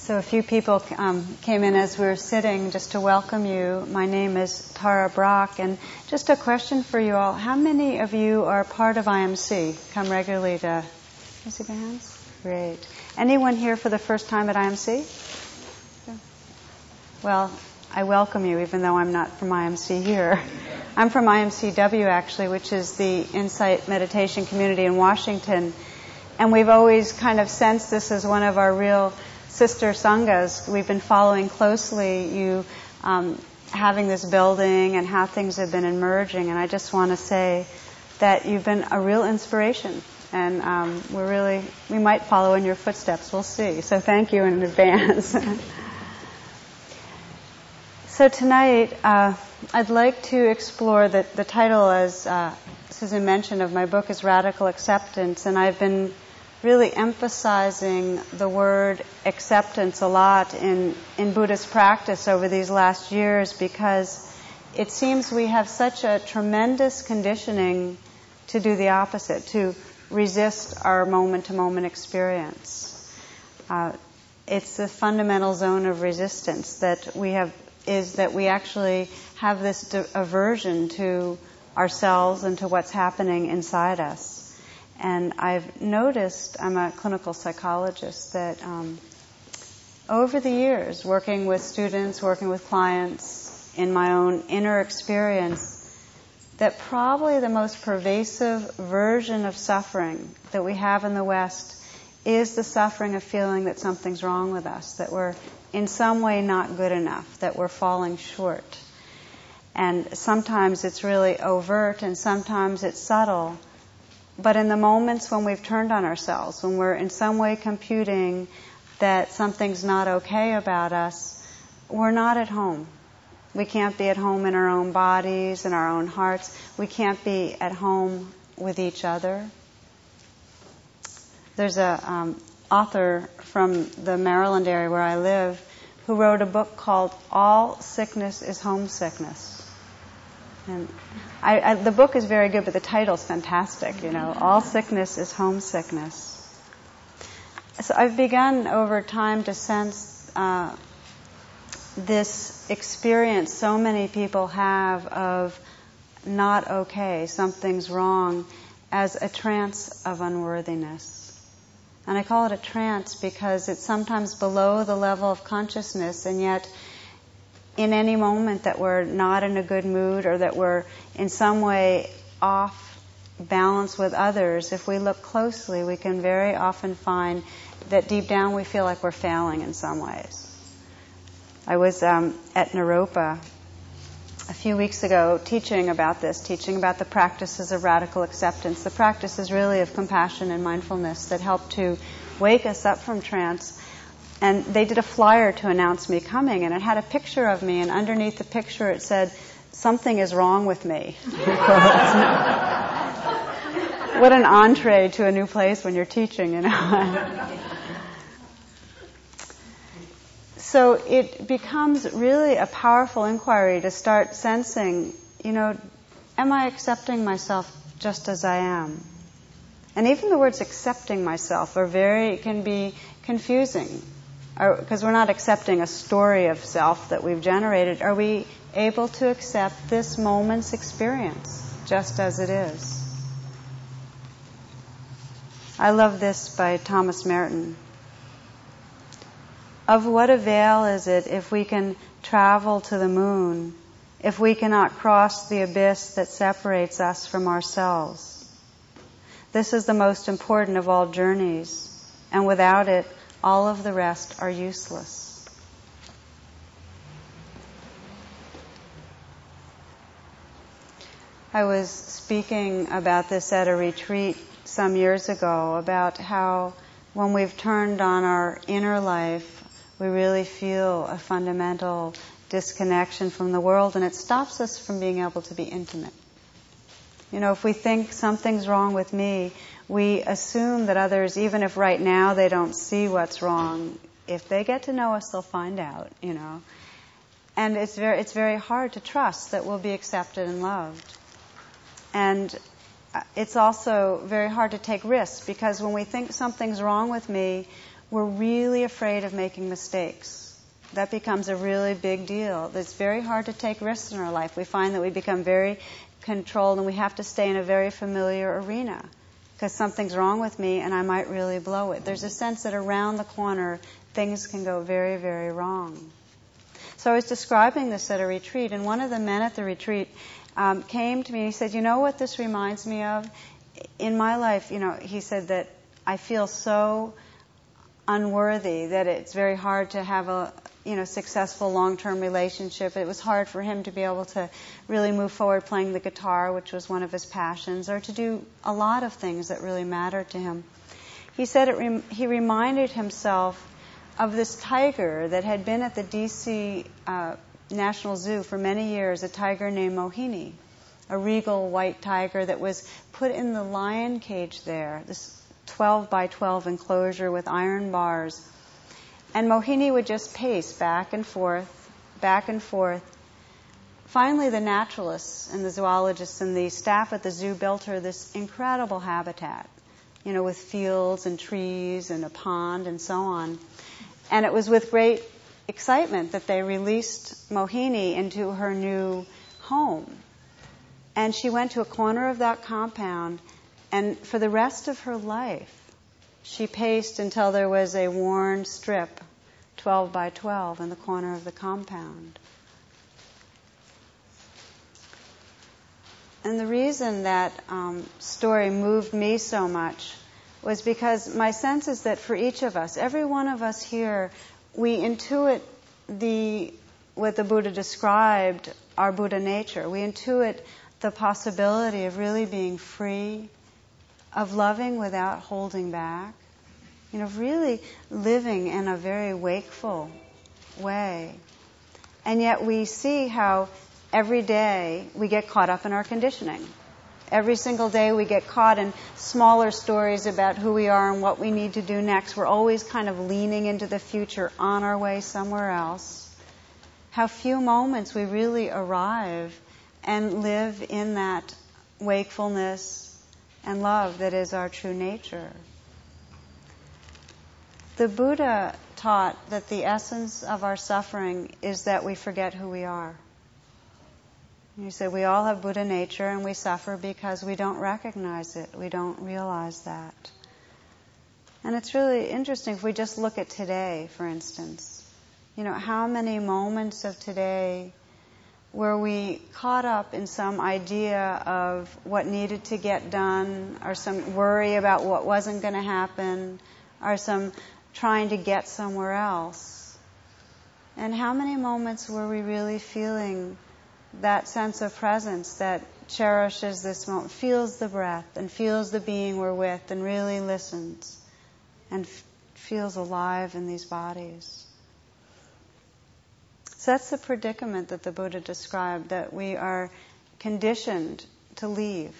So a few people um, came in as we were sitting just to welcome you. My name is Tara Brach, and just a question for you all: How many of you are part of IMC? Come regularly to? Can see the hands? Great. Anyone here for the first time at IMC? Well, I welcome you, even though I'm not from IMC here. I'm from IMCW actually, which is the Insight Meditation Community in Washington, and we've always kind of sensed this as one of our real sister sanghas. We've been following closely you um, having this building and how things have been emerging, and I just want to say that you've been a real inspiration, and um, we're really we might follow in your footsteps. We'll see. So thank you in advance. so tonight, uh, I'd like to explore the, the title, as uh, Susan mentioned, of my book is Radical Acceptance, and I've been really emphasizing the word acceptance a lot in, in Buddhist practice over these last years because it seems we have such a tremendous conditioning to do the opposite, to resist our moment to moment experience. Uh, it's the fundamental zone of resistance that we have, is that we actually have this aversion to ourselves and to what's happening inside us. And I've noticed, I'm a clinical psychologist, that um, over the years, working with students, working with clients, in my own inner experience, that probably the most pervasive version of suffering that we have in the West is the suffering of feeling that something's wrong with us, that we're in some way not good enough, that we're falling short. And sometimes it's really overt and sometimes it's subtle. But in the moments when we've turned on ourselves, when we're in some way computing that something's not okay about us, we're not at home. We can't be at home in our own bodies, in our own hearts. We can't be at home with each other. There's a um, author from the Maryland area where I live who wrote a book called All Sickness is Homesickness. And I, I, the book is very good, but the title's fantastic. You know, all sickness is homesickness. So I've begun over time to sense uh, this experience so many people have of not okay, something's wrong, as a trance of unworthiness. And I call it a trance because it's sometimes below the level of consciousness, and yet in any moment that we're not in a good mood or that we're in some way off balance with others, if we look closely, we can very often find that deep down we feel like we're failing in some ways. I was um, at Naropa a few weeks ago teaching about this, teaching about the practices of radical acceptance, the practices really of compassion and mindfulness that help to wake us up from trance and they did a flyer to announce me coming, and it had a picture of me, and underneath the picture it said, Something is wrong with me. what an entree to a new place when you're teaching, you know. so it becomes really a powerful inquiry to start sensing, you know, am I accepting myself just as I am? And even the words accepting myself are very, can be confusing because we're not accepting a story of self that we've generated, are we able to accept this moment's experience just as it is? I love this by Thomas Merton. Of what avail is it if we can travel to the moon, if we cannot cross the abyss that separates us from ourselves? This is the most important of all journeys, and without it, all of the rest are useless. I was speaking about this at a retreat some years ago about how when we've turned on our inner life, we really feel a fundamental disconnection from the world and it stops us from being able to be intimate. You know, if we think something's wrong with me, we assume that others, even if right now they don't see what's wrong, if they get to know us, they'll find out, you know. And it's very, it's very hard to trust that we'll be accepted and loved. And uh, it's also very hard to take risks because when we think something's wrong with me, we're really afraid of making mistakes. That becomes a really big deal. It's very hard to take risks in our life. We find that we become very controlled and we have to stay in a very familiar arena because something's wrong with me and I might really blow it. There's a sense that around the corner things can go very, very wrong. So I was describing this at a retreat, and one of the men at the retreat um, came to me and he said, You know what this reminds me of? In my life, you know, he said that I feel so unworthy that it's very hard to have a you know successful long-term relationship. It was hard for him to be able to really move forward playing the guitar, which was one of his passions, or to do a lot of things that really mattered to him. He said it rem- he reminded himself of this tiger that had been at the DC uh, National Zoo for many years, a tiger named Mohini, a regal white tiger that was put in the lion cage there, this 12 by 12 enclosure with iron bars. And Mohini would just pace back and forth, back and forth. Finally, the naturalists and the zoologists and the staff at the zoo built her this incredible habitat, you know, with fields and trees and a pond and so on. And it was with great excitement that they released Mohini into her new home. And she went to a corner of that compound, and for the rest of her life, she paced until there was a worn strip, 12 by 12, in the corner of the compound. And the reason that um, story moved me so much was because my sense is that for each of us, every one of us here, we intuit the what the Buddha described our Buddha nature. We intuit the possibility of really being free, of loving without holding back, you know, really living in a very wakeful way. And yet we see how every day we get caught up in our conditioning. Every single day we get caught in smaller stories about who we are and what we need to do next. We're always kind of leaning into the future on our way somewhere else. How few moments we really arrive and live in that wakefulness and love that is our true nature. The Buddha taught that the essence of our suffering is that we forget who we are. He said we all have Buddha nature and we suffer because we don't recognize it. We don't realize that. And it's really interesting if we just look at today, for instance. You know, how many moments of today were we caught up in some idea of what needed to get done, or some worry about what wasn't going to happen, or some trying to get somewhere else? And how many moments were we really feeling that sense of presence that cherishes this moment, feels the breath and feels the being we're with and really listens and f- feels alive in these bodies. So that's the predicament that the Buddha described that we are conditioned to leave,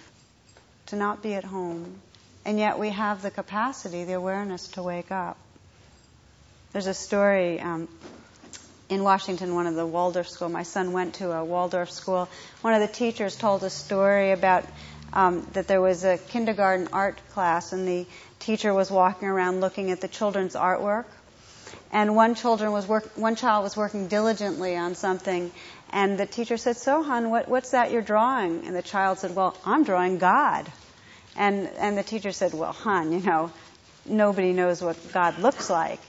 to not be at home, and yet we have the capacity, the awareness to wake up. There's a story um, in Washington, one of the Waldorf school. My son went to a Waldorf school. One of the teachers told a story about um, that there was a kindergarten art class, and the teacher was walking around looking at the children's artwork. And one work, one child was working diligently on something, and the teacher said, "So, hon, what, what's that you're drawing?" And the child said, "Well, I'm drawing God." And and the teacher said, "Well, hon, you know, nobody knows what God looks like."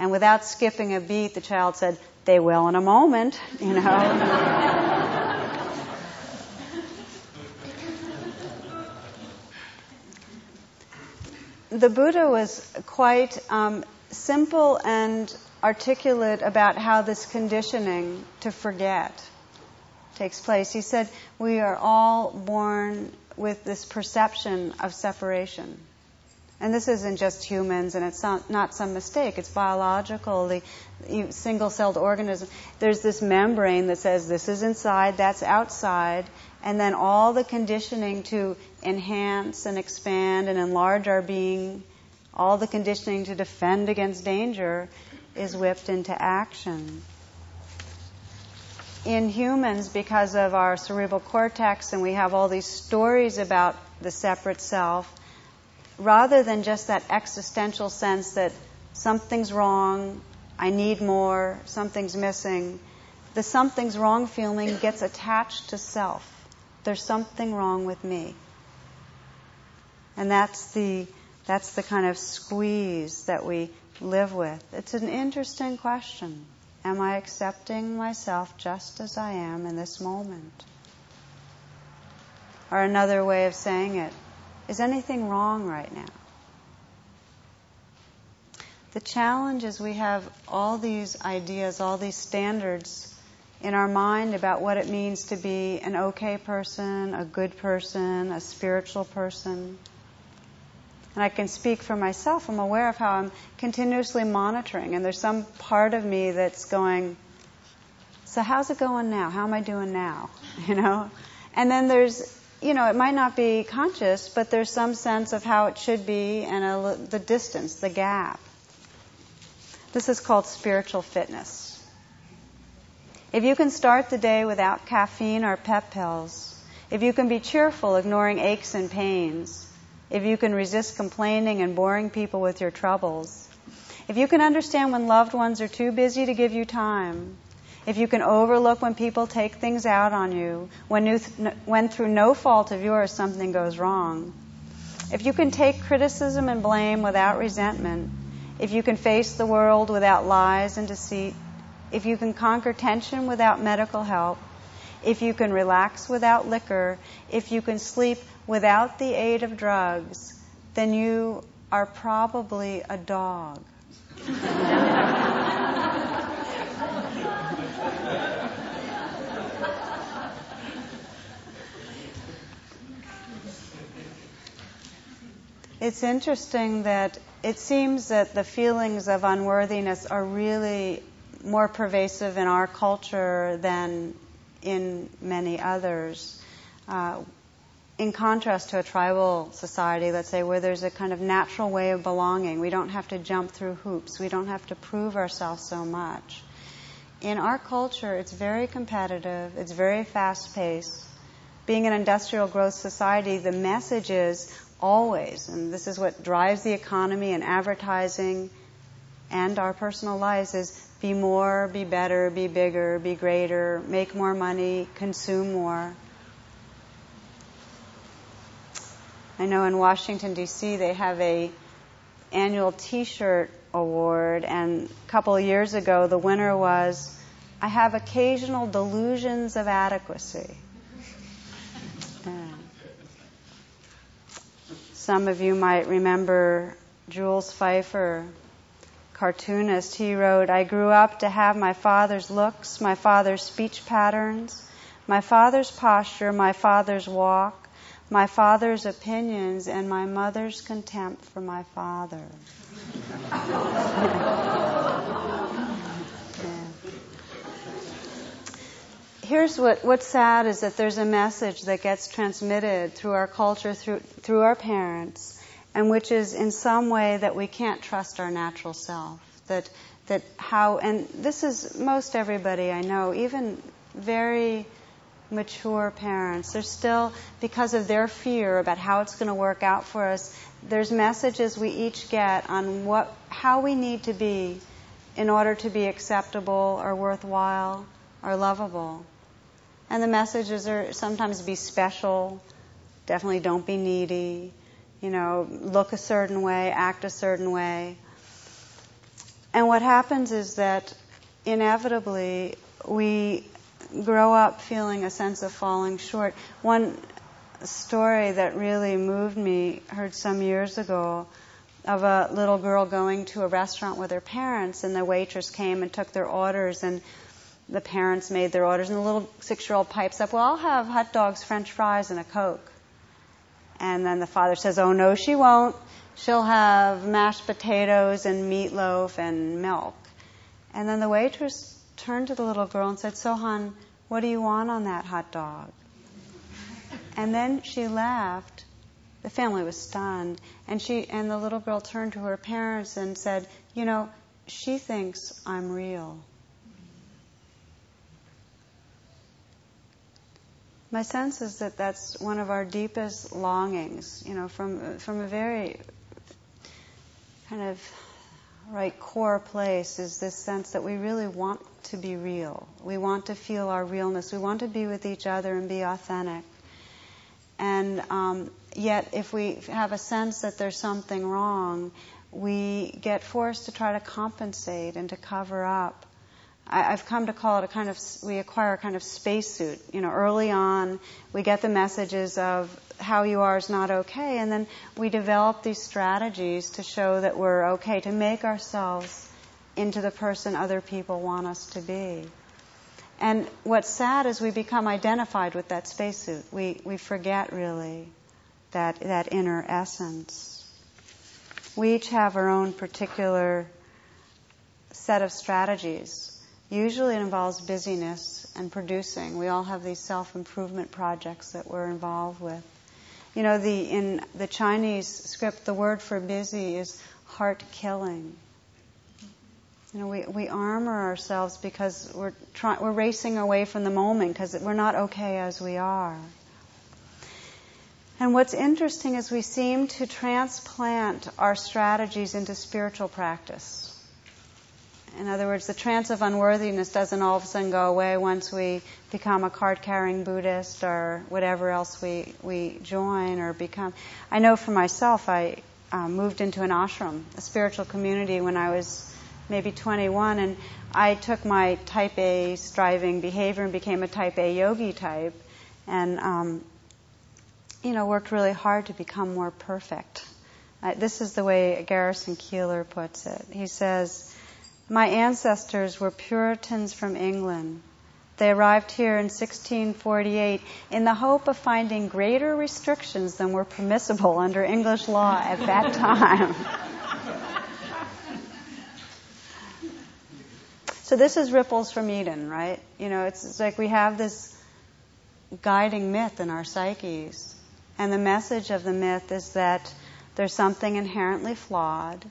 And without skipping a beat, the child said, They will in a moment, you know. the Buddha was quite um, simple and articulate about how this conditioning to forget takes place. He said, We are all born with this perception of separation. And this isn't just humans, and it's not, not some mistake. It's biological. The, the single-celled organism. There's this membrane that says this is inside, that's outside, and then all the conditioning to enhance and expand and enlarge our being, all the conditioning to defend against danger, is whipped into action. In humans, because of our cerebral cortex, and we have all these stories about the separate self rather than just that existential sense that something's wrong, I need more, something's missing, the something's wrong feeling gets attached to self. There's something wrong with me. And that's the, that's the kind of squeeze that we live with. It's an interesting question. Am I accepting myself just as I am in this moment? Or another way of saying it, is anything wrong right now? The challenge is we have all these ideas, all these standards in our mind about what it means to be an okay person, a good person, a spiritual person. And I can speak for myself. I'm aware of how I'm continuously monitoring, and there's some part of me that's going, So, how's it going now? How am I doing now? You know? And then there's, you know, it might not be conscious, but there's some sense of how it should be and a, the distance, the gap. This is called spiritual fitness. If you can start the day without caffeine or pep pills, if you can be cheerful, ignoring aches and pains, if you can resist complaining and boring people with your troubles, if you can understand when loved ones are too busy to give you time, if you can overlook when people take things out on you, when, th- when through no fault of yours something goes wrong, if you can take criticism and blame without resentment, if you can face the world without lies and deceit, if you can conquer tension without medical help, if you can relax without liquor, if you can sleep without the aid of drugs, then you are probably a dog. it's interesting that it seems that the feelings of unworthiness are really more pervasive in our culture than in many others. Uh, in contrast to a tribal society, let's say, where there's a kind of natural way of belonging, we don't have to jump through hoops, we don't have to prove ourselves so much. In our culture, it's very competitive, it's very fast paced. Being an industrial growth society, the message is always, and this is what drives the economy and advertising and our personal lives, is be more, be better, be bigger, be greater, make more money, consume more. I know in Washington D.C. they have a annual T-shirt award, and a couple of years ago the winner was, "I have occasional delusions of adequacy." Some of you might remember Jules Feiffer, cartoonist, he wrote, I grew up to have my father's looks, my father's speech patterns, my father's posture, my father's walk, my father's opinions, and my mother's contempt for my father. Here's what, what's sad is that there's a message that gets transmitted through our culture, through, through our parents, and which is in some way that we can't trust our natural self. That that how and this is most everybody I know, even very mature parents, they're still because of their fear about how it's going to work out for us. There's messages we each get on what how we need to be in order to be acceptable or worthwhile or lovable. And the messages are sometimes be special, definitely don't be needy, you know, look a certain way, act a certain way. And what happens is that inevitably we grow up feeling a sense of falling short. One story that really moved me, heard some years ago, of a little girl going to a restaurant with her parents, and the waitress came and took their orders, and the parents made their orders, and the little six year old pipes up, Well, I'll have hot dogs, french fries, and a Coke. And then the father says, Oh, no, she won't. She'll have mashed potatoes and meatloaf and milk. And then the waitress turned to the little girl and said, Sohan, what do you want on that hot dog? And then she laughed. The family was stunned. And she and the little girl turned to her parents and said, You know, she thinks I'm real. My sense is that that's one of our deepest longings, you know, from from a very kind of right core place is this sense that we really want to be real. We want to feel our realness. We want to be with each other and be authentic. And um, yet, if we have a sense that there's something wrong, we get forced to try to compensate and to cover up. I, have come to call it a kind of, we acquire a kind of spacesuit. You know, early on, we get the messages of how you are is not okay, and then we develop these strategies to show that we're okay, to make ourselves into the person other people want us to be. And what's sad is we become identified with that spacesuit. We, we forget really that, that inner essence. We each have our own particular set of strategies. Usually it involves busyness and producing. We all have these self-improvement projects that we're involved with. You know, the, in the Chinese script, the word for busy is heart killing. You know, we, we armor ourselves because we're try, we're racing away from the moment because we're not okay as we are. And what's interesting is we seem to transplant our strategies into spiritual practice. In other words, the trance of unworthiness doesn't all of a sudden go away once we become a card carrying Buddhist or whatever else we, we join or become. I know for myself, I um, moved into an ashram, a spiritual community, when I was maybe 21, and I took my type A striving behavior and became a type A yogi type. And um, you know, worked really hard to become more perfect. Uh, this is the way Garrison Keillor puts it. He says, My ancestors were Puritans from England. They arrived here in 1648 in the hope of finding greater restrictions than were permissible under English law at that time. so this is ripples from Eden, right? You know, it's, it's like we have this guiding myth in our psyches and the message of the myth is that there's something inherently flawed.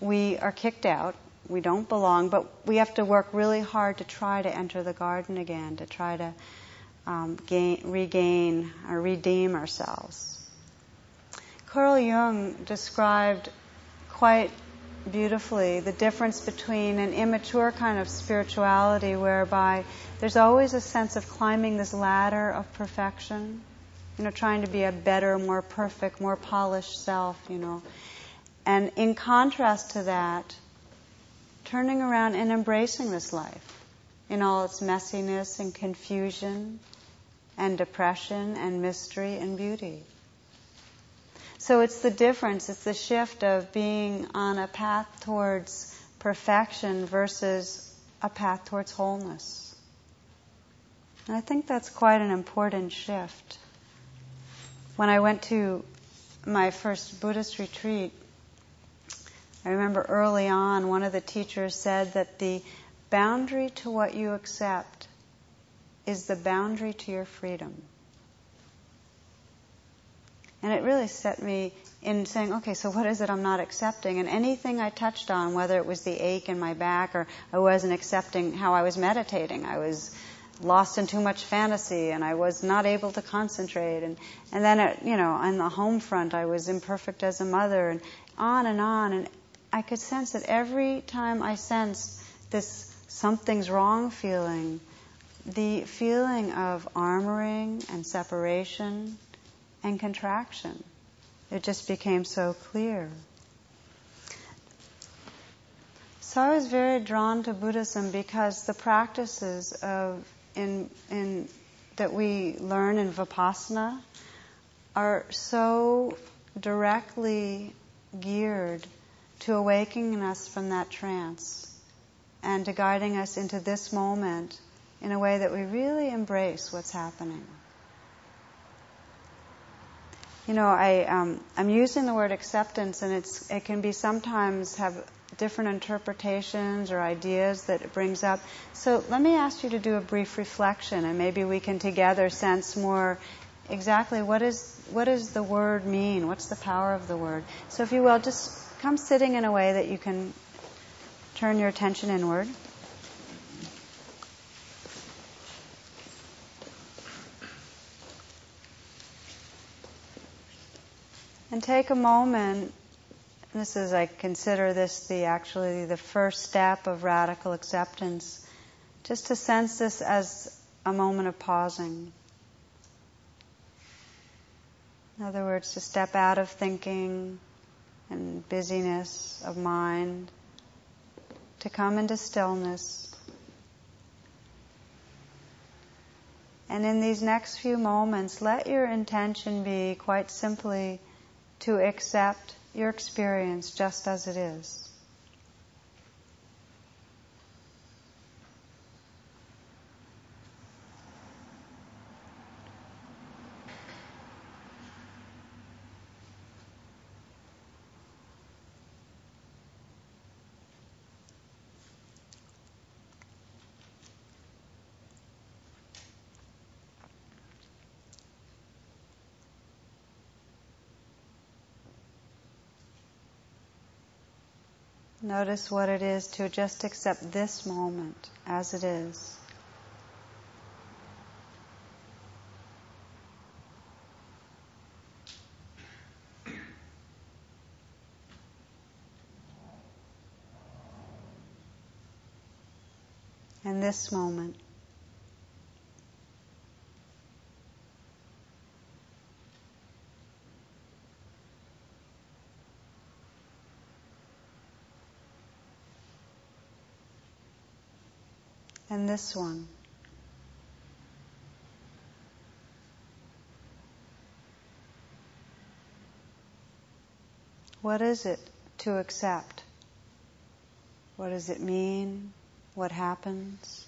We are kicked out. We don't belong, but we have to work really hard to try to enter the garden again, to try to um, gain, regain or redeem ourselves. Carl Jung described quite beautifully the difference between an immature kind of spirituality whereby there's always a sense of climbing this ladder of perfection you know, trying to be a better, more perfect, more polished self, you know. And in contrast to that, turning around and embracing this life in all its messiness and confusion and depression and mystery and beauty. So it's the difference, it's the shift of being on a path towards perfection versus a path towards wholeness. And I think that's quite an important shift. When I went to my first Buddhist retreat, I remember early on one of the teachers said that the boundary to what you accept is the boundary to your freedom. And it really set me in saying, okay, so what is it I'm not accepting? And anything I touched on, whether it was the ache in my back or I wasn't accepting how I was meditating, I was lost in too much fantasy and I was not able to concentrate and and then it, you know on the home front I was imperfect as a mother and on and on and I could sense that every time I sensed this something's wrong feeling the feeling of armoring and separation and contraction it just became so clear so I was very drawn to Buddhism because the practices of in, in, that we learn in Vipassana are so directly geared to awakening us from that trance and to guiding us into this moment in a way that we really embrace what's happening. You know, I, um, I'm using the word acceptance, and it's, it can be sometimes have different interpretations or ideas that it brings up. So let me ask you to do a brief reflection, and maybe we can together sense more exactly what is what does the word mean? What's the power of the word? So if you will, just come sitting in a way that you can turn your attention inward. And take a moment this is, I consider this the actually the first step of radical acceptance, just to sense this as a moment of pausing. In other words, to step out of thinking and busyness of mind, to come into stillness. And in these next few moments, let your intention be quite simply to accept your experience just as it is. Notice what it is to just accept this moment as it is. And this moment. And this one. What is it to accept? What does it mean? What happens?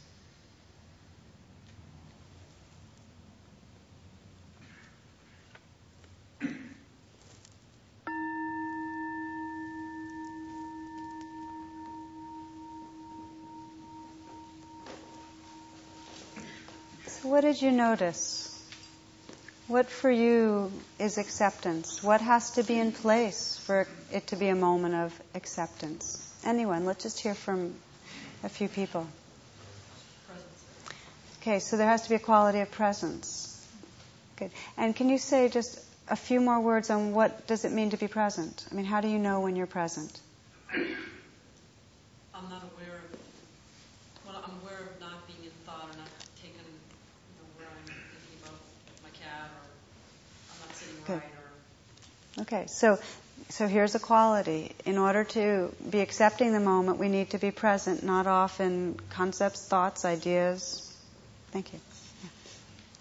What did you notice? What for you is acceptance? What has to be in place for it to be a moment of acceptance? Anyone? Let's just hear from a few people. Okay, so there has to be a quality of presence. Good. And can you say just a few more words on what does it mean to be present? I mean, how do you know when you're present? Okay, so so here's a quality. In order to be accepting the moment, we need to be present, not off in concepts, thoughts, ideas. Thank you. Yeah.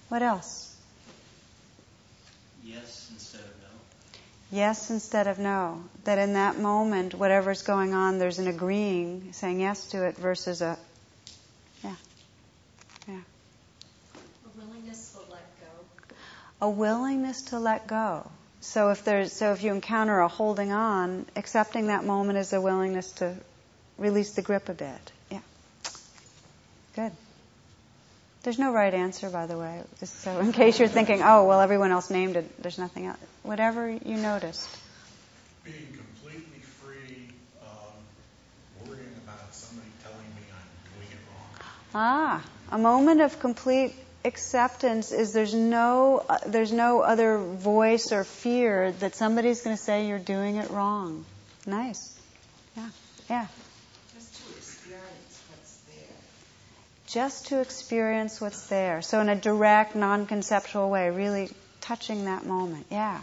What else? Yes instead of no. Yes instead of no. That in that moment, whatever's going on, there's an agreeing, saying yes to it versus a, yeah. Yeah. A willingness to let go. A willingness to let go. So if there's, so if you encounter a holding on, accepting that moment is a willingness to release the grip a bit. Yeah. Good. There's no right answer, by the way. So in case you're thinking, oh, well, everyone else named it, there's nothing else. Whatever you noticed. Being completely free, um, worrying about somebody telling me I'm doing it wrong. Ah, a moment of complete acceptance is there's no uh, there's no other voice or fear that somebody's going to say you're doing it wrong. Nice. Yeah. Yeah. Just to experience what's there. Just to experience what's there. So in a direct, non-conceptual way, really touching that moment. Yeah.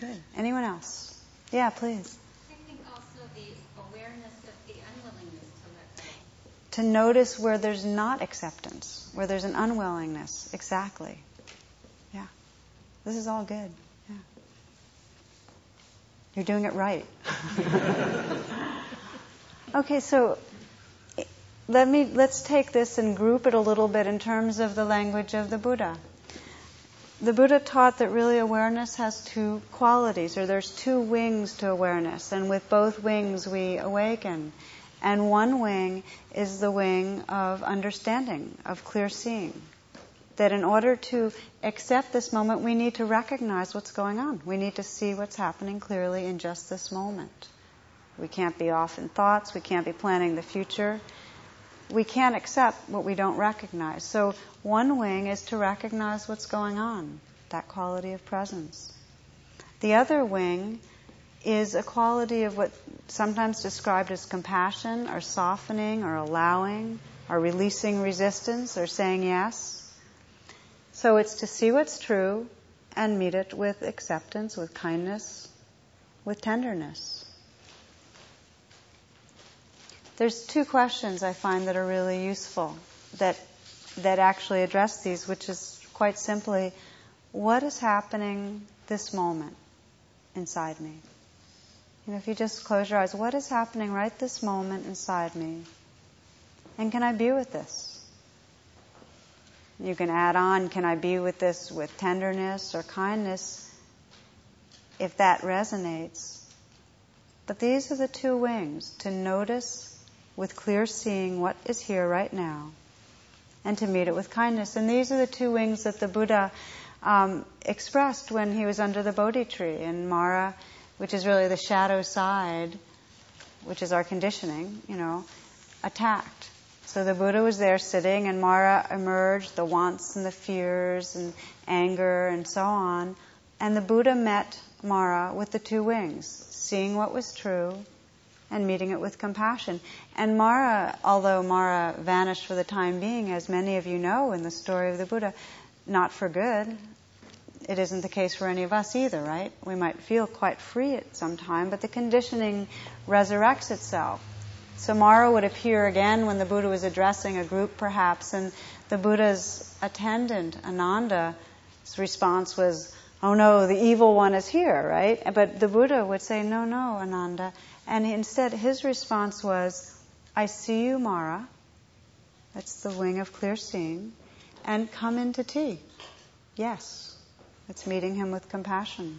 Good. Anyone else? Yeah, please. To notice where there's not acceptance, where there's an unwillingness. Exactly. Yeah. This is all good. Yeah. You're doing it right. okay, so let me let's take this and group it a little bit in terms of the language of the Buddha. The Buddha taught that really awareness has two qualities, or there's two wings to awareness, and with both wings we awaken. And one wing is the wing of understanding, of clear seeing. That in order to accept this moment, we need to recognize what's going on. We need to see what's happening clearly in just this moment. We can't be off in thoughts. We can't be planning the future. We can't accept what we don't recognize. So one wing is to recognize what's going on, that quality of presence. The other wing is a quality of what sometimes described as compassion or softening or allowing or releasing resistance or saying yes. So it's to see what's true and meet it with acceptance, with kindness, with tenderness. There's two questions I find that are really useful that that actually address these, which is quite simply, what is happening this moment inside me? You know, if you just close your eyes, what is happening right this moment inside me? And can I be with this? You can add on, can I be with this with tenderness or kindness if that resonates? But these are the two wings to notice with clear seeing what is here right now and to meet it with kindness. And these are the two wings that the Buddha um, expressed when he was under the Bodhi tree in Mara which is really the shadow side, which is our conditioning, you know, attacked. So the Buddha was there sitting, and Mara emerged, the wants and the fears and anger and so on. And the Buddha met Mara with the two wings, seeing what was true and meeting it with compassion. And Mara, although Mara vanished for the time being, as many of you know in the story of the Buddha, not for good, it isn't the case for any of us either, right? We might feel quite free at some time, but the conditioning resurrects itself. So Mara would appear again when the Buddha was addressing a group, perhaps, and the Buddha's attendant, Ananda's response was, Oh no, the evil one is here, right? But the Buddha would say, No, no, Ananda. And instead, his response was, I see you, Mara. That's the wing of clear seeing. And come into tea. Yes. It's meeting him with compassion.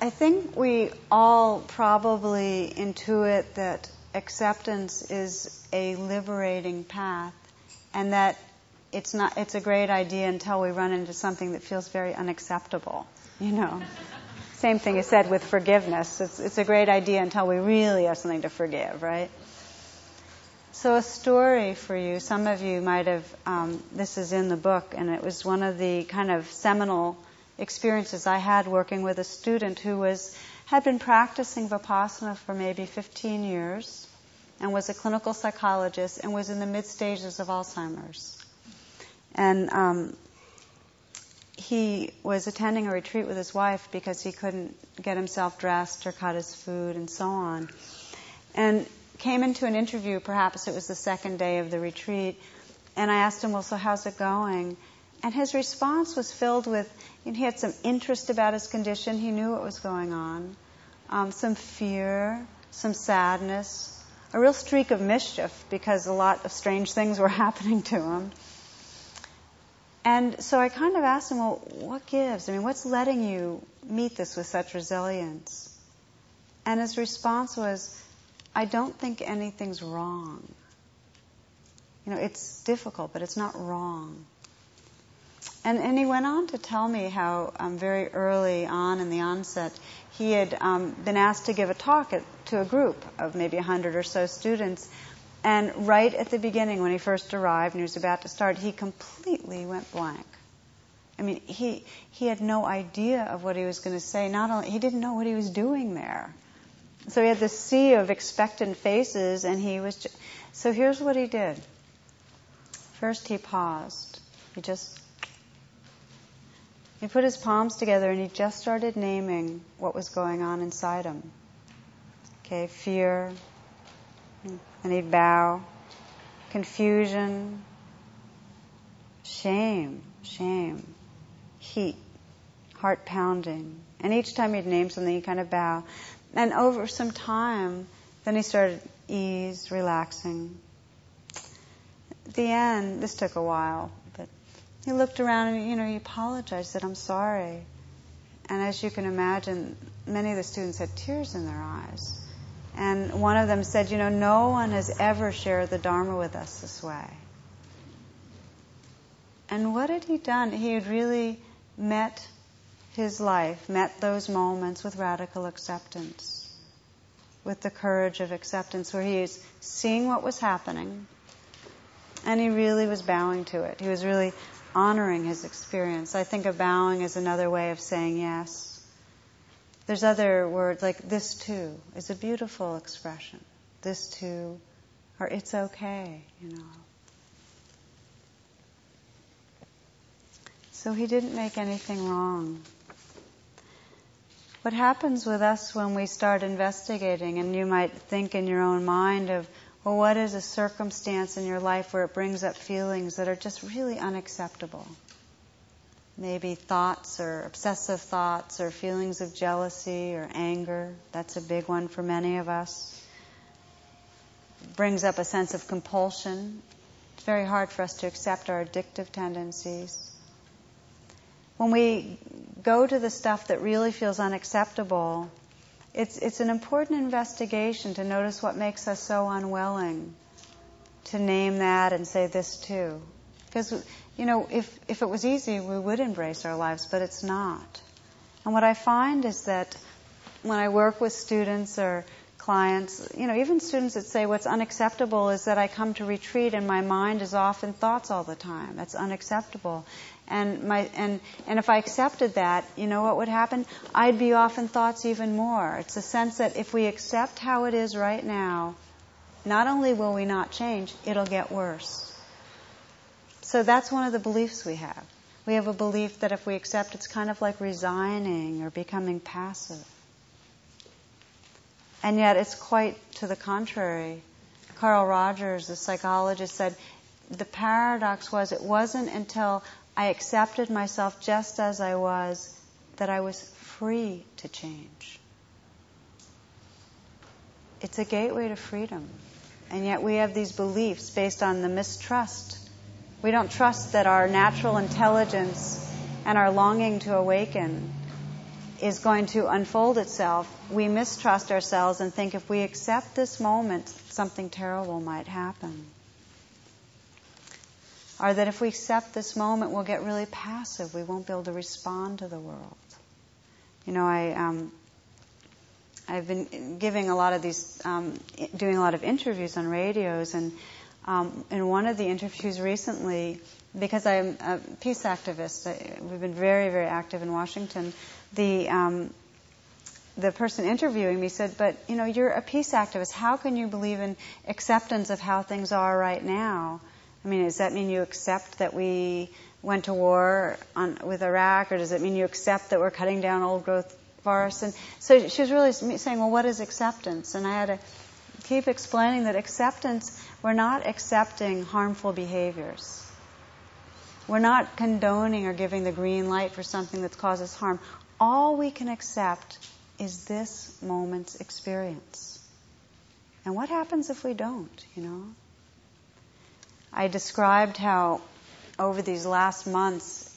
I think we all probably intuit that acceptance is a liberating path and that it's not it's a great idea until we run into something that feels very unacceptable you know? Same thing is said with forgiveness. It's, it's a great idea until we really have something to forgive right so, a story for you. Some of you might have, um, this is in the book, and it was one of the kind of seminal experiences I had working with a student who was had been practicing vipassana for maybe 15 years and was a clinical psychologist and was in the mid stages of Alzheimer's. And um, he was attending a retreat with his wife because he couldn't get himself dressed or cut his food and so on. And came into an interview, perhaps it was the second day of the retreat, and I asked him, Well, so how's it going? And his response was filled with, he had some interest about his condition, he knew what was going on, um, some fear, some sadness, a real streak of mischief because a lot of strange things were happening to him. And so I kind of asked him, well, what gives? I mean, what's letting you meet this with such resilience? And his response was, I don't think anything's wrong. You know, it's difficult, but it's not wrong. And, and he went on to tell me how um, very early on in the onset, he had um, been asked to give a talk at, to a group of maybe 100 or so students. And right at the beginning, when he first arrived and he was about to start, he completely went blank. I mean, he, he had no idea of what he was going to say. Not only, he didn't know what he was doing there. So he had this sea of expectant faces, and he was. Just, so here's what he did. First, he paused. He just. He put his palms together and he just started naming what was going on inside him. Okay, fear, and he'd bow, confusion, shame, shame, heat, heart pounding. And each time he'd name something, he'd kind of bow. And over some time, then he started ease, relaxing. At the end, this took a while, but he looked around and, you know, he apologized, said, I'm sorry. And as you can imagine, many of the students had tears in their eyes. And one of them said, You know, no one has ever shared the Dharma with us this way. And what had he done? He had really met his life met those moments with radical acceptance, with the courage of acceptance, where he is seeing what was happening and he really was bowing to it. He was really honoring his experience. I think of bowing as another way of saying yes. There's other words like this too is a beautiful expression. This too, or it's okay, you know. So he didn't make anything wrong. What happens with us when we start investigating, and you might think in your own mind of, well, what is a circumstance in your life where it brings up feelings that are just really unacceptable? maybe thoughts or obsessive thoughts or feelings of jealousy or anger. That's a big one for many of us. Brings up a sense of compulsion. It's very hard for us to accept our addictive tendencies. When we go to the stuff that really feels unacceptable, it's, it's an important investigation to notice what makes us so unwilling to name that and say this too. Because you know, if, if it was easy, we would embrace our lives, but it's not. And what I find is that when I work with students or clients, you know, even students that say what's unacceptable is that I come to retreat and my mind is off in thoughts all the time. That's unacceptable. And my and and if I accepted that, you know what would happen? I'd be off in thoughts even more. It's a sense that if we accept how it is right now, not only will we not change, it'll get worse. So that's one of the beliefs we have. We have a belief that if we accept, it's kind of like resigning or becoming passive. And yet it's quite to the contrary. Carl Rogers, the psychologist, said the paradox was it wasn't until I accepted myself just as I was that I was free to change. It's a gateway to freedom. And yet we have these beliefs based on the mistrust we don't trust that our natural intelligence and our longing to awaken is going to unfold itself. We mistrust ourselves and think if we accept this moment, something terrible might happen. Or that if we accept this moment, we'll get really passive. We won't be able to respond to the world. You know, I, um, I've been giving a lot of these, um, doing a lot of interviews on radios, and um, in one of the interviews recently, because I'm a peace activist, we've been very, very active in Washington. The um, the person interviewing me said, "But you know, you're a peace activist. How can you believe in acceptance of how things are right now? I mean, does that mean you accept that we went to war on, with Iraq, or does it mean you accept that we're cutting down old growth forests?" And so she was really saying, "Well, what is acceptance?" And I had to keep explaining that acceptance we're not accepting harmful behaviors. We're not condoning or giving the green light for something that causes harm. All we can accept is this moment's experience. And what happens if we don't, you know? I described how over these last months,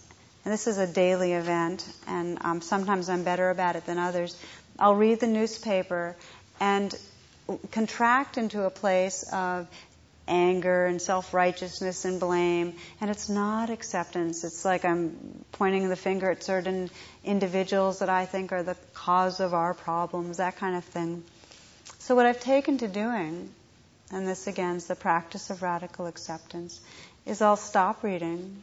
and this is a daily event, and um, sometimes I'm better about it than others, I'll read the newspaper and contract into a place of anger and self righteousness and blame. And it's not acceptance. It's like I'm pointing the finger at certain individuals that I think are the cause of our problems, that kind of thing. So, what I've taken to doing, and this again is the practice of radical acceptance, is I'll stop reading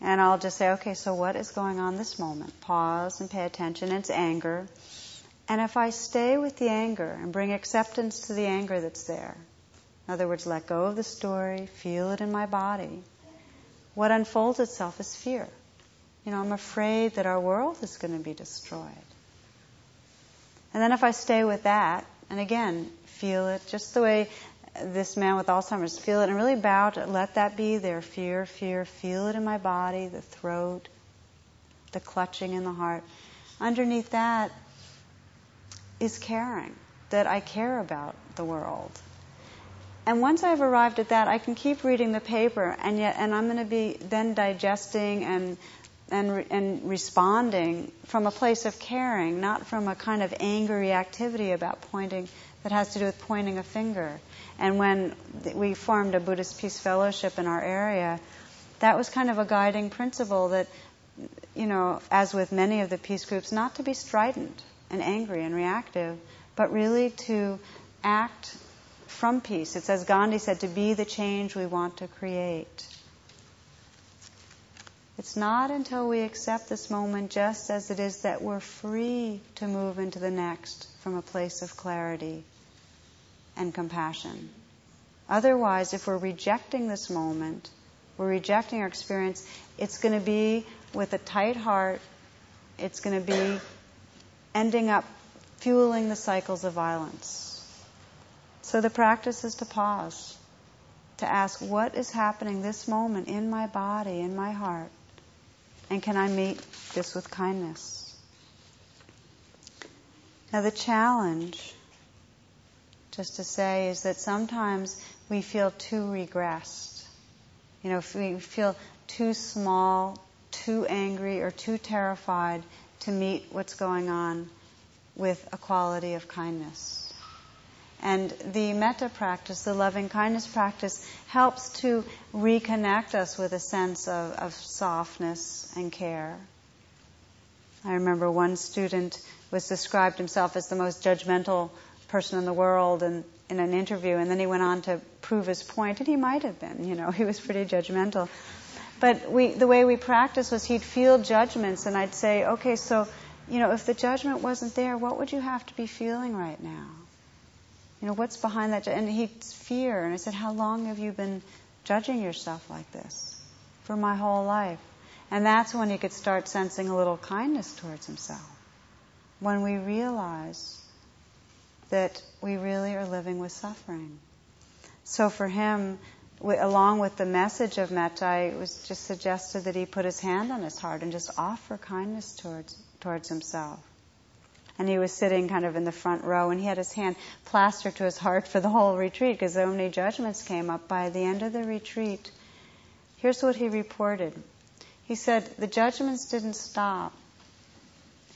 and I'll just say, okay, so what is going on this moment? Pause and pay attention. It's anger. And if I stay with the anger and bring acceptance to the anger that's there, in other words, let go of the story, feel it in my body. What unfolds itself is fear. You know, I'm afraid that our world is going to be destroyed. And then if I stay with that, and again, feel it just the way this man with Alzheimer's, feel it and really bow to let that be there. Fear, fear, feel it in my body, the throat, the clutching in the heart. Underneath that is caring, that I care about the world. And once I've arrived at that, I can keep reading the paper, and yet, and I'm going to be then digesting and and and responding from a place of caring, not from a kind of angry activity about pointing that has to do with pointing a finger. And when we formed a Buddhist Peace Fellowship in our area, that was kind of a guiding principle that, you know, as with many of the peace groups, not to be strident and angry and reactive, but really to act from peace. It's as Gandhi said, to be the change we want to create. It's not until we accept this moment just as it is that we're free to move into the next from a place of clarity and compassion. Otherwise, if we're rejecting this moment, we're rejecting our experience, it's going to be with a tight heart, it's going to be ending up fueling the cycles of violence. So the practice is to pause, to ask what is happening this moment in my body, in my heart, and can I meet this with kindness? Now the challenge, just to say, is that sometimes we feel too regressed. You know, we feel too small, too angry, or too terrified to meet what's going on with a quality of kindness. And the metta practice, the loving kindness practice, helps to reconnect us with a sense of, of softness and care. I remember one student was described himself as the most judgmental person in the world, and in an interview, and then he went on to prove his point, and he might have been, you know, he was pretty judgmental. But we, the way we practiced was he'd feel judgments, and I'd say, okay, so, you know, if the judgment wasn't there, what would you have to be feeling right now? You know, what's behind that? And he'd fear, and I said, how long have you been judging yourself like this? For my whole life. And that's when he could start sensing a little kindness towards himself. When we realize that we really are living with suffering. So for him, along with the message of metta, it was just suggested that he put his hand on his heart and just offer kindness towards towards himself. And he was sitting kind of in the front row, and he had his hand plastered to his heart for the whole retreat because so many judgments came up. By the end of the retreat, here's what he reported. He said the judgments didn't stop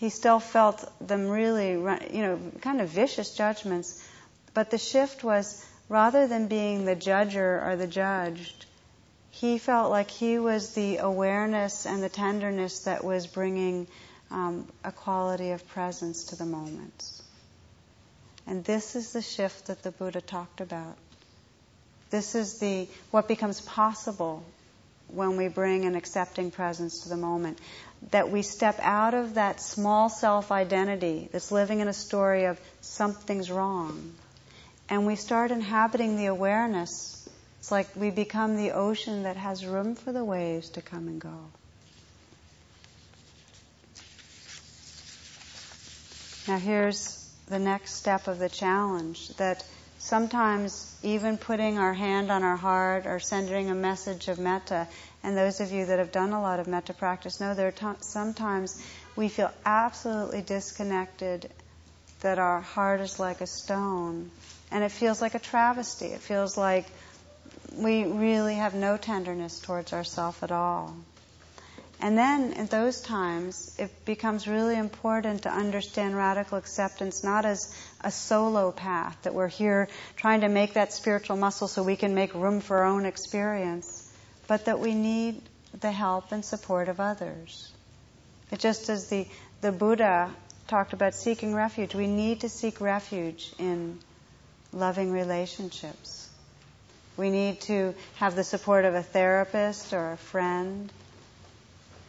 he still felt them really, you know, kind of vicious judgments. But the shift was rather than being the judger or the judged, he felt like he was the awareness and the tenderness that was bringing um, a quality of presence to the moments. And this is the shift that the Buddha talked about. This is the what becomes possible when we bring an accepting presence to the moment that we step out of that small self identity that's living in a story of something's wrong and we start inhabiting the awareness. It's like we become the ocean that has room for the waves to come and go. Now, here's the next step of the challenge that sometimes even putting our hand on our heart or sending a message of metta and those of you that have done a lot of metta practice know there are t- sometimes we feel absolutely disconnected, that our heart is like a stone, and it feels like a travesty. It feels like we really have no tenderness towards ourselves at all. And then in those times, it becomes really important to understand radical acceptance not as a solo path, that we're here trying to make that spiritual muscle so we can make room for our own experience, but that we need the help and support of others. It just as the, the Buddha talked about seeking refuge, we need to seek refuge in loving relationships. We need to have the support of a therapist or a friend.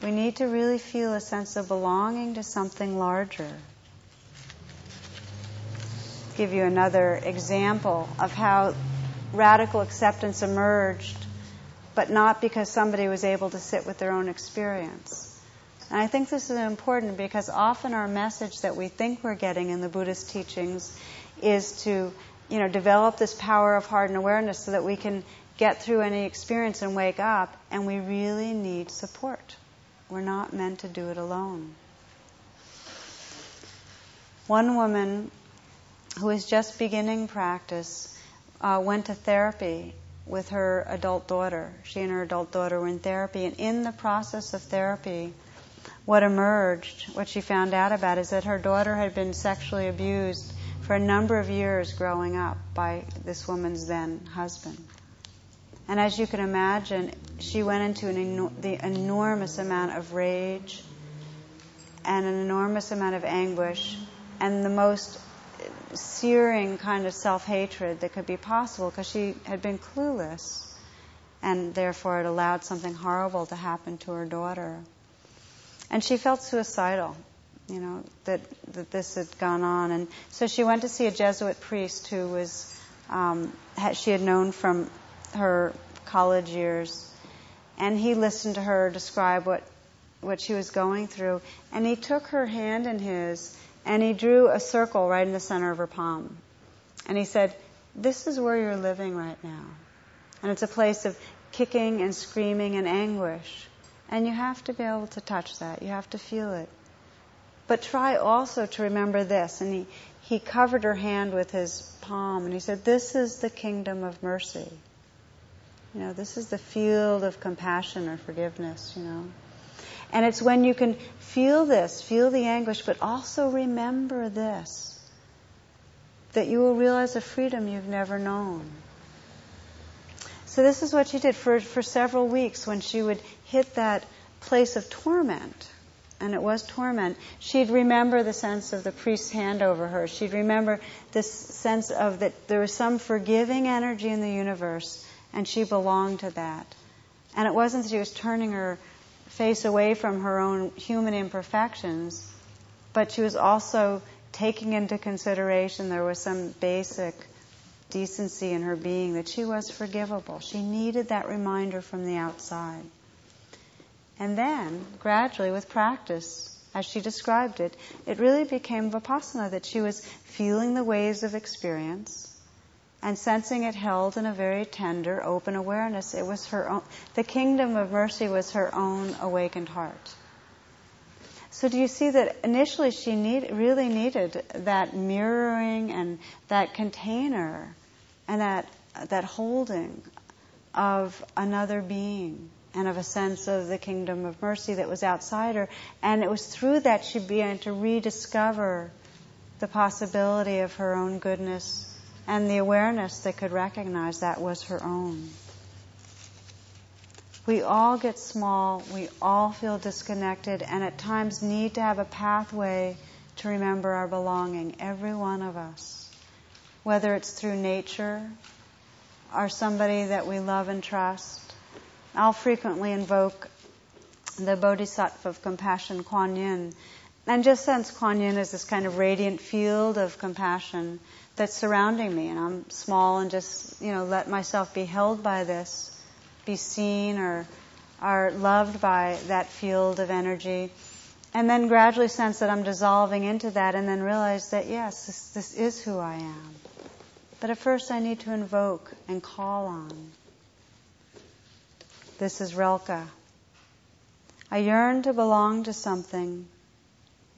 We need to really feel a sense of belonging to something larger. Give you another example of how radical acceptance emerged but not because somebody was able to sit with their own experience. And I think this is important because often our message that we think we're getting in the Buddhist teachings is to, you know, develop this power of heart and awareness so that we can get through any experience and wake up, and we really need support. We're not meant to do it alone. One woman who was just beginning practice uh, went to therapy with her adult daughter. She and her adult daughter were in therapy, and in the process of therapy, what emerged, what she found out about, is that her daughter had been sexually abused for a number of years growing up by this woman's then husband. And as you can imagine, she went into an the enormous amount of rage and an enormous amount of anguish and the most searing kind of self hatred that could be possible because she had been clueless. and therefore it allowed something horrible to happen to her daughter. And she felt suicidal, you know, that, that this had gone on. And so she went to see a Jesuit priest who was, um, she had known from her college years. And he listened to her describe what, what she was going through. And he took her hand in his and he drew a circle right in the center of her palm. And he said, This is where you're living right now. And it's a place of kicking and screaming and anguish. And you have to be able to touch that. You have to feel it. But try also to remember this. And he, he covered her hand with his palm and he said, This is the kingdom of mercy. You know, this is the field of compassion or forgiveness, you know. And it's when you can feel this, feel the anguish, but also remember this, that you will realize a freedom you've never known. So this is what she did for, for several weeks when she would hit that place of torment. And it was torment. She'd remember the sense of the priest's hand over her. She'd remember this sense of that there was some forgiving energy in the universe and she belonged to that. And it wasn't that she was turning her face away from her own human imperfections, but she was also taking into consideration there was some basic decency in her being that she was forgivable. She needed that reminder from the outside. And then, gradually, with practice, as she described it, it really became vipassana that she was feeling the waves of experience and sensing it held in a very tender, open awareness. It was her own, the kingdom of mercy was her own awakened heart. So do you see that initially she need, really needed that mirroring and that container and that, that holding of another being and of a sense of the kingdom of mercy that was outside her. And it was through that she began to rediscover the possibility of her own goodness and the awareness that could recognize that was her own. We all get small, we all feel disconnected, and at times need to have a pathway to remember our belonging, every one of us. Whether it's through nature or somebody that we love and trust. I'll frequently invoke the Bodhisattva of compassion, Kuan Yin, and just sense Kuan Yin as this kind of radiant field of compassion that's surrounding me, and I'm small and just, you know, let myself be held by this, be seen or are loved by that field of energy, and then gradually sense that I'm dissolving into that, and then realize that yes, this, this is who I am. But at first, I need to invoke and call on. This is Rilke. I yearn to belong to something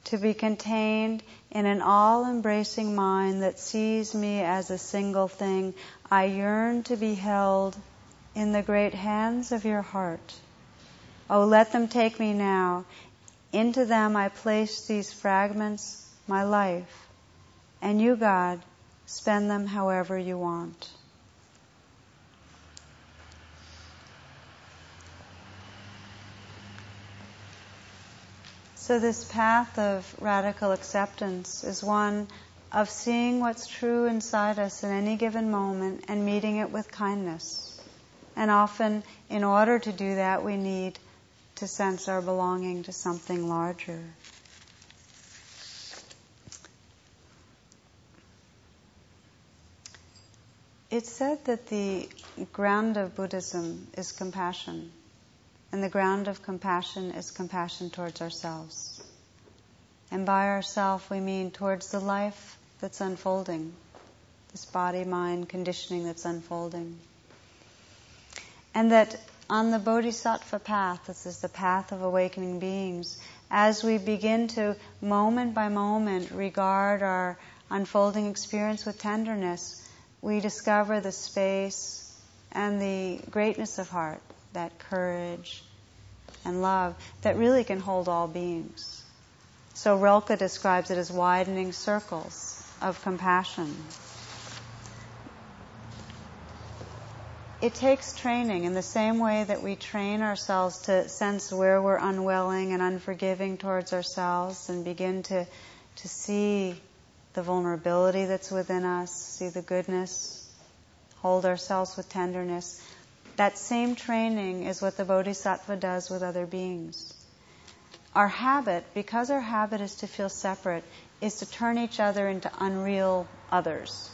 to be contained in an all embracing mind that sees me as a single thing. I yearn to be held in the great hands of your heart. Oh, let them take me now. Into them I place these fragments, my life. And you, God, spend them however you want. So, this path of radical acceptance is one of seeing what's true inside us in any given moment and meeting it with kindness. And often, in order to do that, we need to sense our belonging to something larger. It's said that the ground of Buddhism is compassion. And the ground of compassion is compassion towards ourselves. And by ourself, we mean towards the life that's unfolding, this body mind conditioning that's unfolding. And that on the bodhisattva path, this is the path of awakening beings, as we begin to moment by moment regard our unfolding experience with tenderness, we discover the space and the greatness of heart that courage and love that really can hold all beings. So Rilke describes it as widening circles of compassion. It takes training in the same way that we train ourselves to sense where we're unwilling and unforgiving towards ourselves and begin to, to see the vulnerability that's within us, see the goodness, hold ourselves with tenderness That same training is what the Bodhisattva does with other beings. Our habit, because our habit is to feel separate, is to turn each other into unreal others.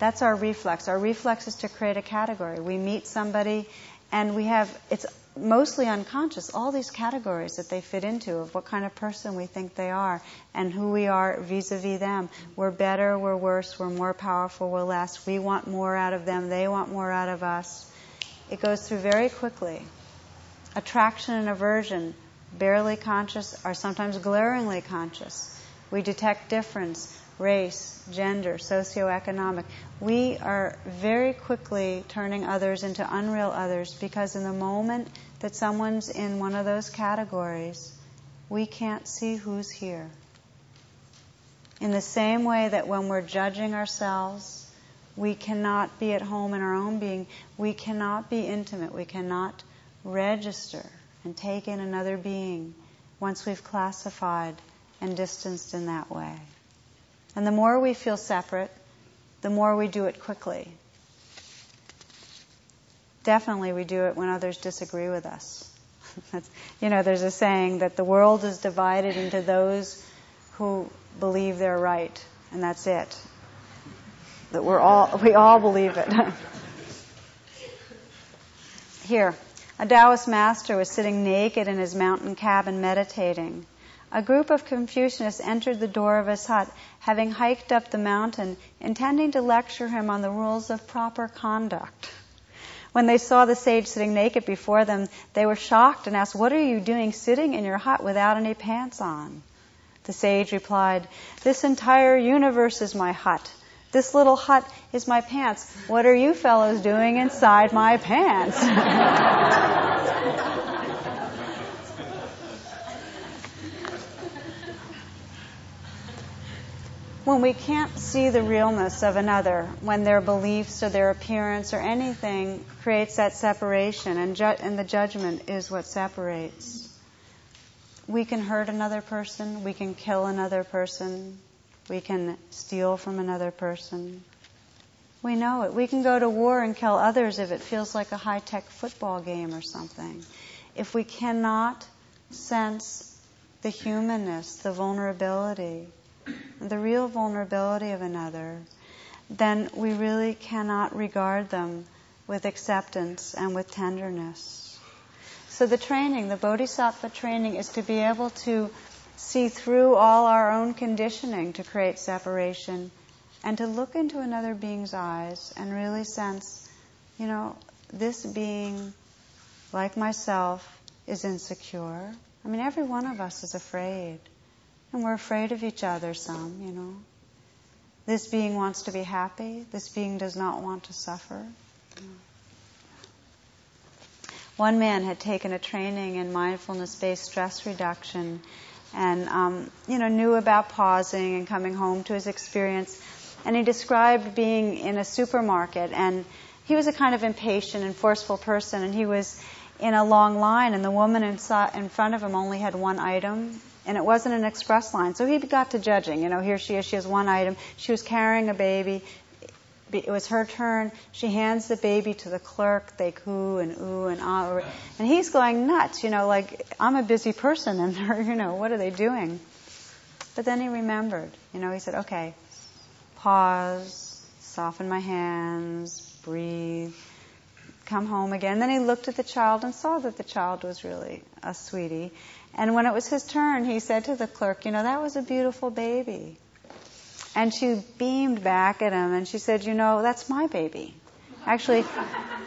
That's our reflex. Our reflex is to create a category. We meet somebody and we have, it's mostly unconscious, all these categories that they fit into of what kind of person we think they are and who we are vis-a-vis them. We're better, we're worse, we're more powerful, we're less. We want more out of them, they want more out of us. It goes through very quickly. Attraction and aversion, barely conscious, are sometimes glaringly conscious. We detect difference, race, gender, socioeconomic. We are very quickly turning others into unreal others because in the moment that someone's in one of those categories, we can't see who's here. In the same way that when we're judging ourselves, we cannot be at home in our own being, we cannot be intimate, we cannot register and take in another being once we've classified and distanced in that way. And the more we feel separate, the more we do it quickly. Definitely, we do it when others disagree with us. you know, there's a saying that the world is divided into those who believe they're right, and that's it. That we're all, we all believe it. Here, a Taoist master was sitting naked in his mountain cabin meditating. A group of Confucianists entered the door of his hut, having hiked up the mountain, intending to lecture him on the rules of proper conduct. When they saw the sage sitting naked before them, they were shocked and asked, What are you doing sitting in your hut without any pants on? The sage replied, This entire universe is my hut. This little hut is my pants. What are you fellows doing inside my pants? when we can't see the realness of another, when their beliefs or their appearance or anything creates that separation, and, ju- and the judgment is what separates. We can hurt another person, we can kill another person, we can steal from another person. We know it. We can go to war and kill others if it feels like a high tech football game or something. If we cannot sense the humanness, the vulnerability, the real vulnerability of another, then we really cannot regard them with acceptance and with tenderness. So the training, the bodhisattva training, is to be able to see through all our own conditioning to create separation and to look into another being's eyes and really sense, you know, this being, like myself, is insecure. I mean, every one of us is afraid. And we're afraid of each other some, you know. This being wants to be happy. This being does not want to suffer. One man had taken a training in mindfulness-based stress reduction and, um, you know, knew about pausing and coming home to his experience. And he described being in a supermarket and he was a kind of impatient and forceful person and he was in a long line and the woman in front of him only had one item and it wasn't an express line. So he got to judging. You know, here she is, she has one item. She was carrying a baby. It was her turn. She hands the baby to the clerk. They coo and ooh and ah. And he's going nuts, you know, like, I'm a busy person and they're, you know, what are they doing? But then he remembered, you know, he said, okay, pause, soften my hands, breathe, come home again. Then he looked at the child and saw that the child was really a sweetie. And when it was his turn, he said to the clerk, You know, that was a beautiful baby. And she beamed back at him and she said, You know, that's my baby. Actually,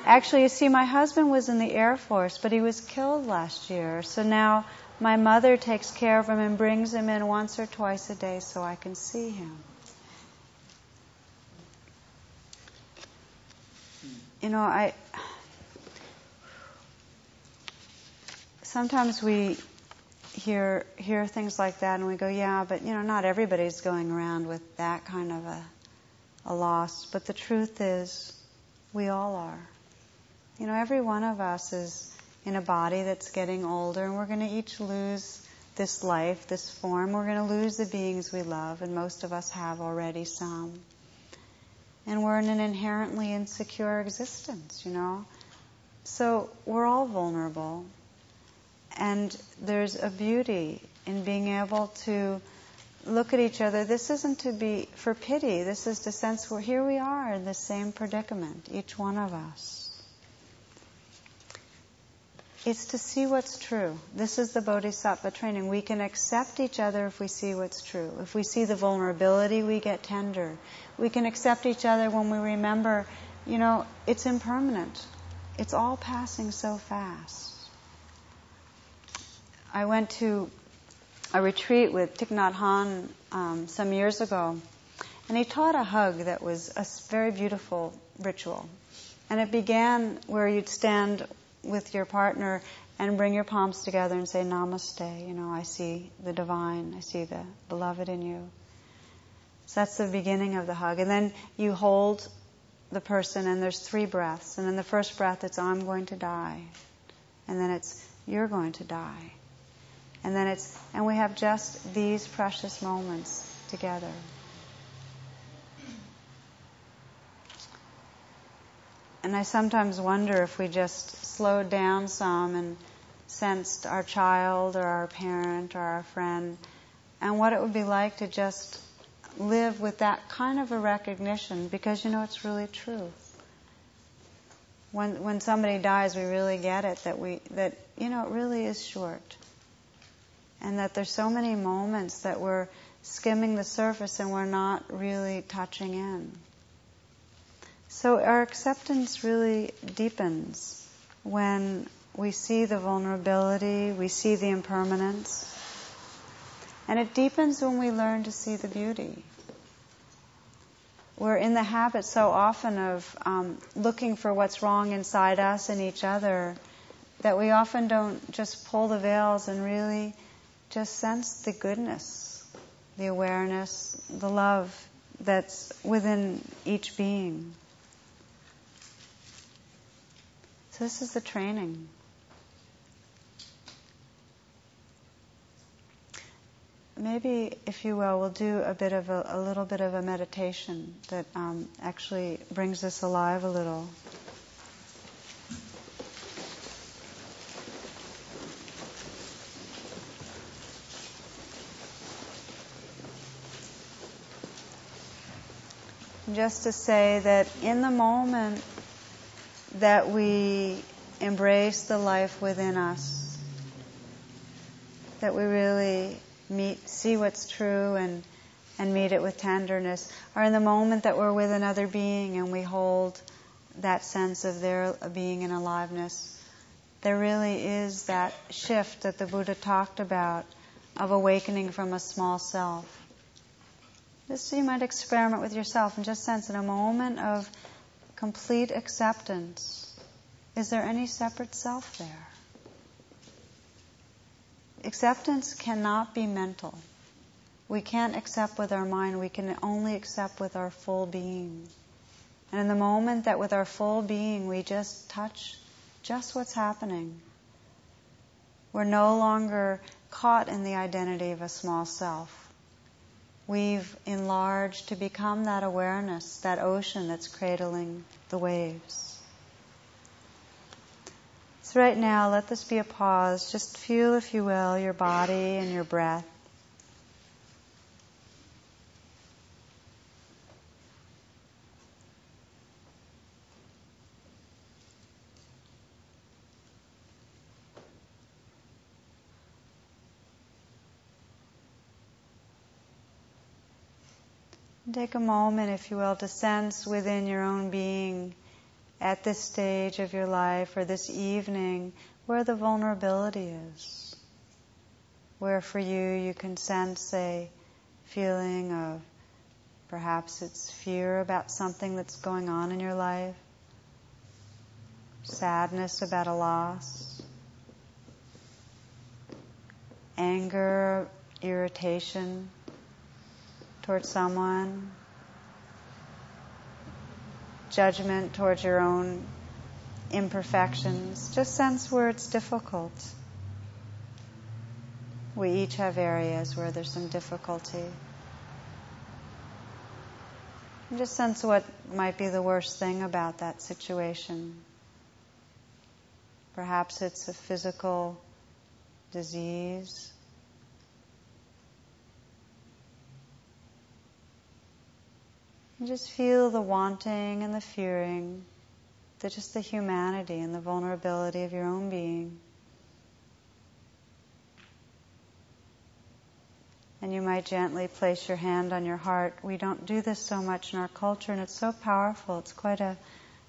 actually, you see, my husband was in the Air Force, but he was killed last year. So now my mother takes care of him and brings him in once or twice a day so I can see him. You know, I. Sometimes we hear hear things like that and we go, yeah, but you know, not everybody's going around with that kind of a a loss. But the truth is, we all are. You know, every one of us is in a body that's getting older, and we're going to each lose this life, this form. We're going to lose the beings we love, and most of us have already some. And we're in an inherently insecure existence, you know. So we're all vulnerable. And there's a beauty in being able to look at each other. This isn't to be for pity. This is to sense we're here we are in the same predicament, each one of us. It's to see what's true. This is the Bodhisattva training. We can accept each other if we see what's true. If we see the vulnerability, we get tender. We can accept each other when we remember, you know, it's impermanent. It's all passing so fast. I went to a retreat with Thich Nhat Hanh um, some years ago, and he taught a hug that was a very beautiful ritual. And it began where you'd stand with your partner and bring your palms together and say namaste. You know, I see the divine, I see the beloved in you. So that's the beginning of the hug. And then you hold the person and there's three breaths. And in the first breath it's I'm going to die. And then it's you're going to die. And then it's and we have just these precious moments together. And I sometimes wonder if we just slowed down some and sensed our child or our parent or our friend and what it would be like to just live with that kind of a recognition because you know it's really true. When when somebody dies we really get it that we that you know it really is short. And that there's so many moments that we're skimming the surface and we're not really touching in. So our acceptance really deepens when we see the vulnerability, we see the impermanence. And it deepens when we learn to see the beauty. We're in the habit so often of um, looking for what's wrong inside us and each other that we often don't just pull the veils and really just sense the goodness, the awareness, the love that's within each being. So this is the training. Maybe, if you will, we'll do a bit of a, a little bit of a meditation that um, actually brings this alive a little. Just to say that in the moment that we embrace the life within us, that we really meet, see what's true and, and meet it with tenderness, or in the moment that we're with another being and we hold that sense of their being and aliveness, there really is that shift that the Buddha talked about of awakening from a small self. Just so you might experiment with yourself and just sense in a moment of complete acceptance, is there any separate self there? Acceptance cannot be mental. We can't accept with our mind, we can only accept with our full being. And in the moment that with our full being we just touch just what's happening, we're no longer caught in the identity of a small self we've enlarged to become that awareness, that ocean that's cradling the waves. So right now, let this be a pause. Just feel, if you will, your body and your breath. Take a moment, if you will, to sense within your own being at this stage of your life or this evening where the vulnerability is. Where for you you can sense a feeling of perhaps it's fear about something that's going on in your life, sadness about a loss, anger, irritation towards someone, judgment towards your own imperfections. Just sense where it's difficult. We each have areas where there's some difficulty. And just sense what might be the worst thing about that situation. Perhaps it's a physical disease. And just feel the wanting and the fearing, the, just the humanity and the vulnerability of your own being. And you might gently place your hand on your heart. We don't do this so much in our culture, and it's so powerful. It's quite a,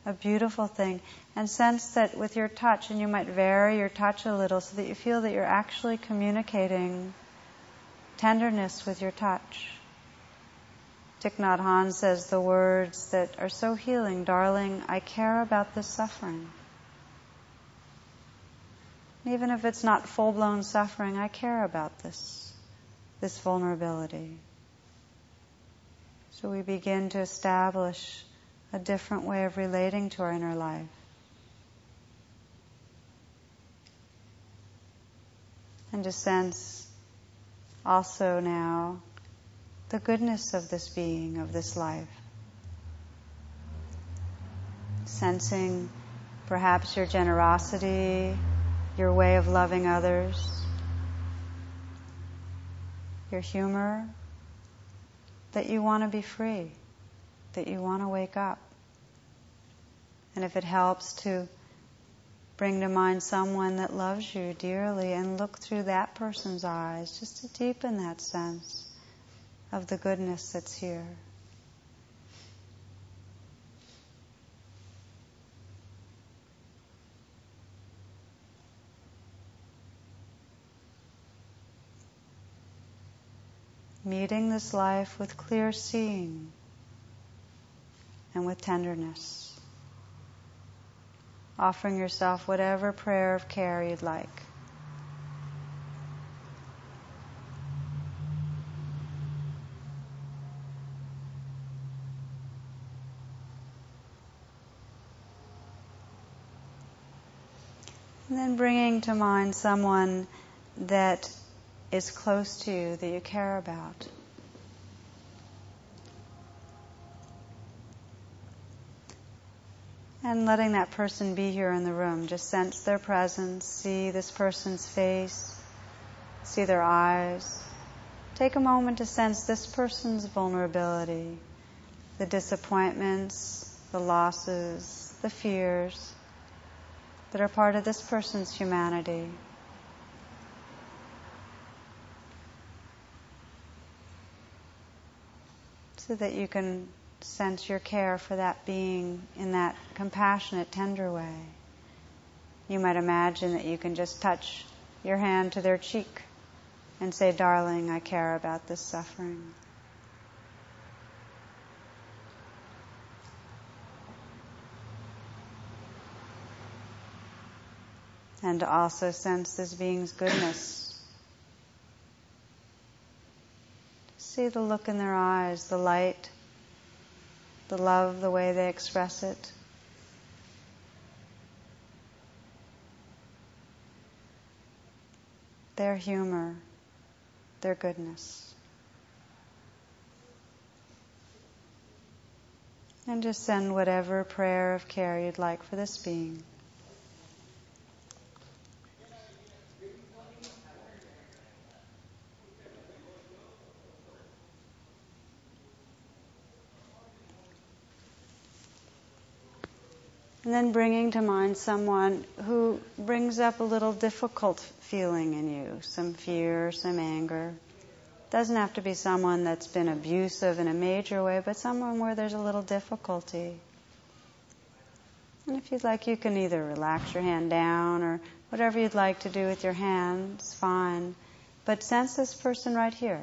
a beautiful thing. And sense that with your touch, and you might vary your touch a little so that you feel that you're actually communicating tenderness with your touch. Thich Nhat Hanh says the words that are so healing, darling, I care about this suffering. Even if it's not full blown suffering, I care about this, this vulnerability. So we begin to establish a different way of relating to our inner life. And to sense also now the goodness of this being, of this life. Sensing perhaps your generosity, your way of loving others, your humor, that you want to be free, that you want to wake up. And if it helps to bring to mind someone that loves you dearly and look through that person's eyes, just to deepen that sense of the goodness that's here. Meeting this life with clear seeing and with tenderness. Offering yourself whatever prayer of care you'd like. And then bringing to mind someone that is close to you, that you care about. And letting that person be here in the room. Just sense their presence, see this person's face, see their eyes. Take a moment to sense this person's vulnerability, the disappointments, the losses, the fears that are part of this person's humanity. So that you can sense your care for that being in that compassionate, tender way. You might imagine that you can just touch your hand to their cheek and say, Darling, I care about this suffering. And to also sense this being's goodness. See the look in their eyes, the light, the love, the way they express it. Their humor, their goodness. And just send whatever prayer of care you'd like for this being. And then bringing to mind someone who brings up a little difficult feeling in you, some fear, some anger. Doesn't have to be someone that's been abusive in a major way, but someone where there's a little difficulty. And if you'd like, you can either relax your hand down or whatever you'd like to do with your hands, fine. But sense this person right here.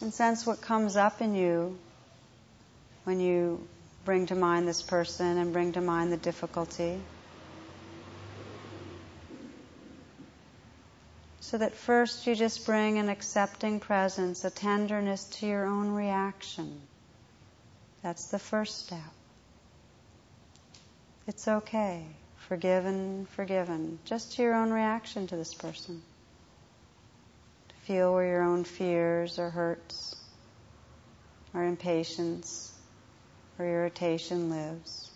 And sense what comes up in you when you bring to mind this person and bring to mind the difficulty. So that first you just bring an accepting presence, a tenderness to your own reaction. That's the first step. It's okay. Forgiven, forgiven. Just to your own reaction to this person. To feel where your own fears or hurts or impatience or irritation lives.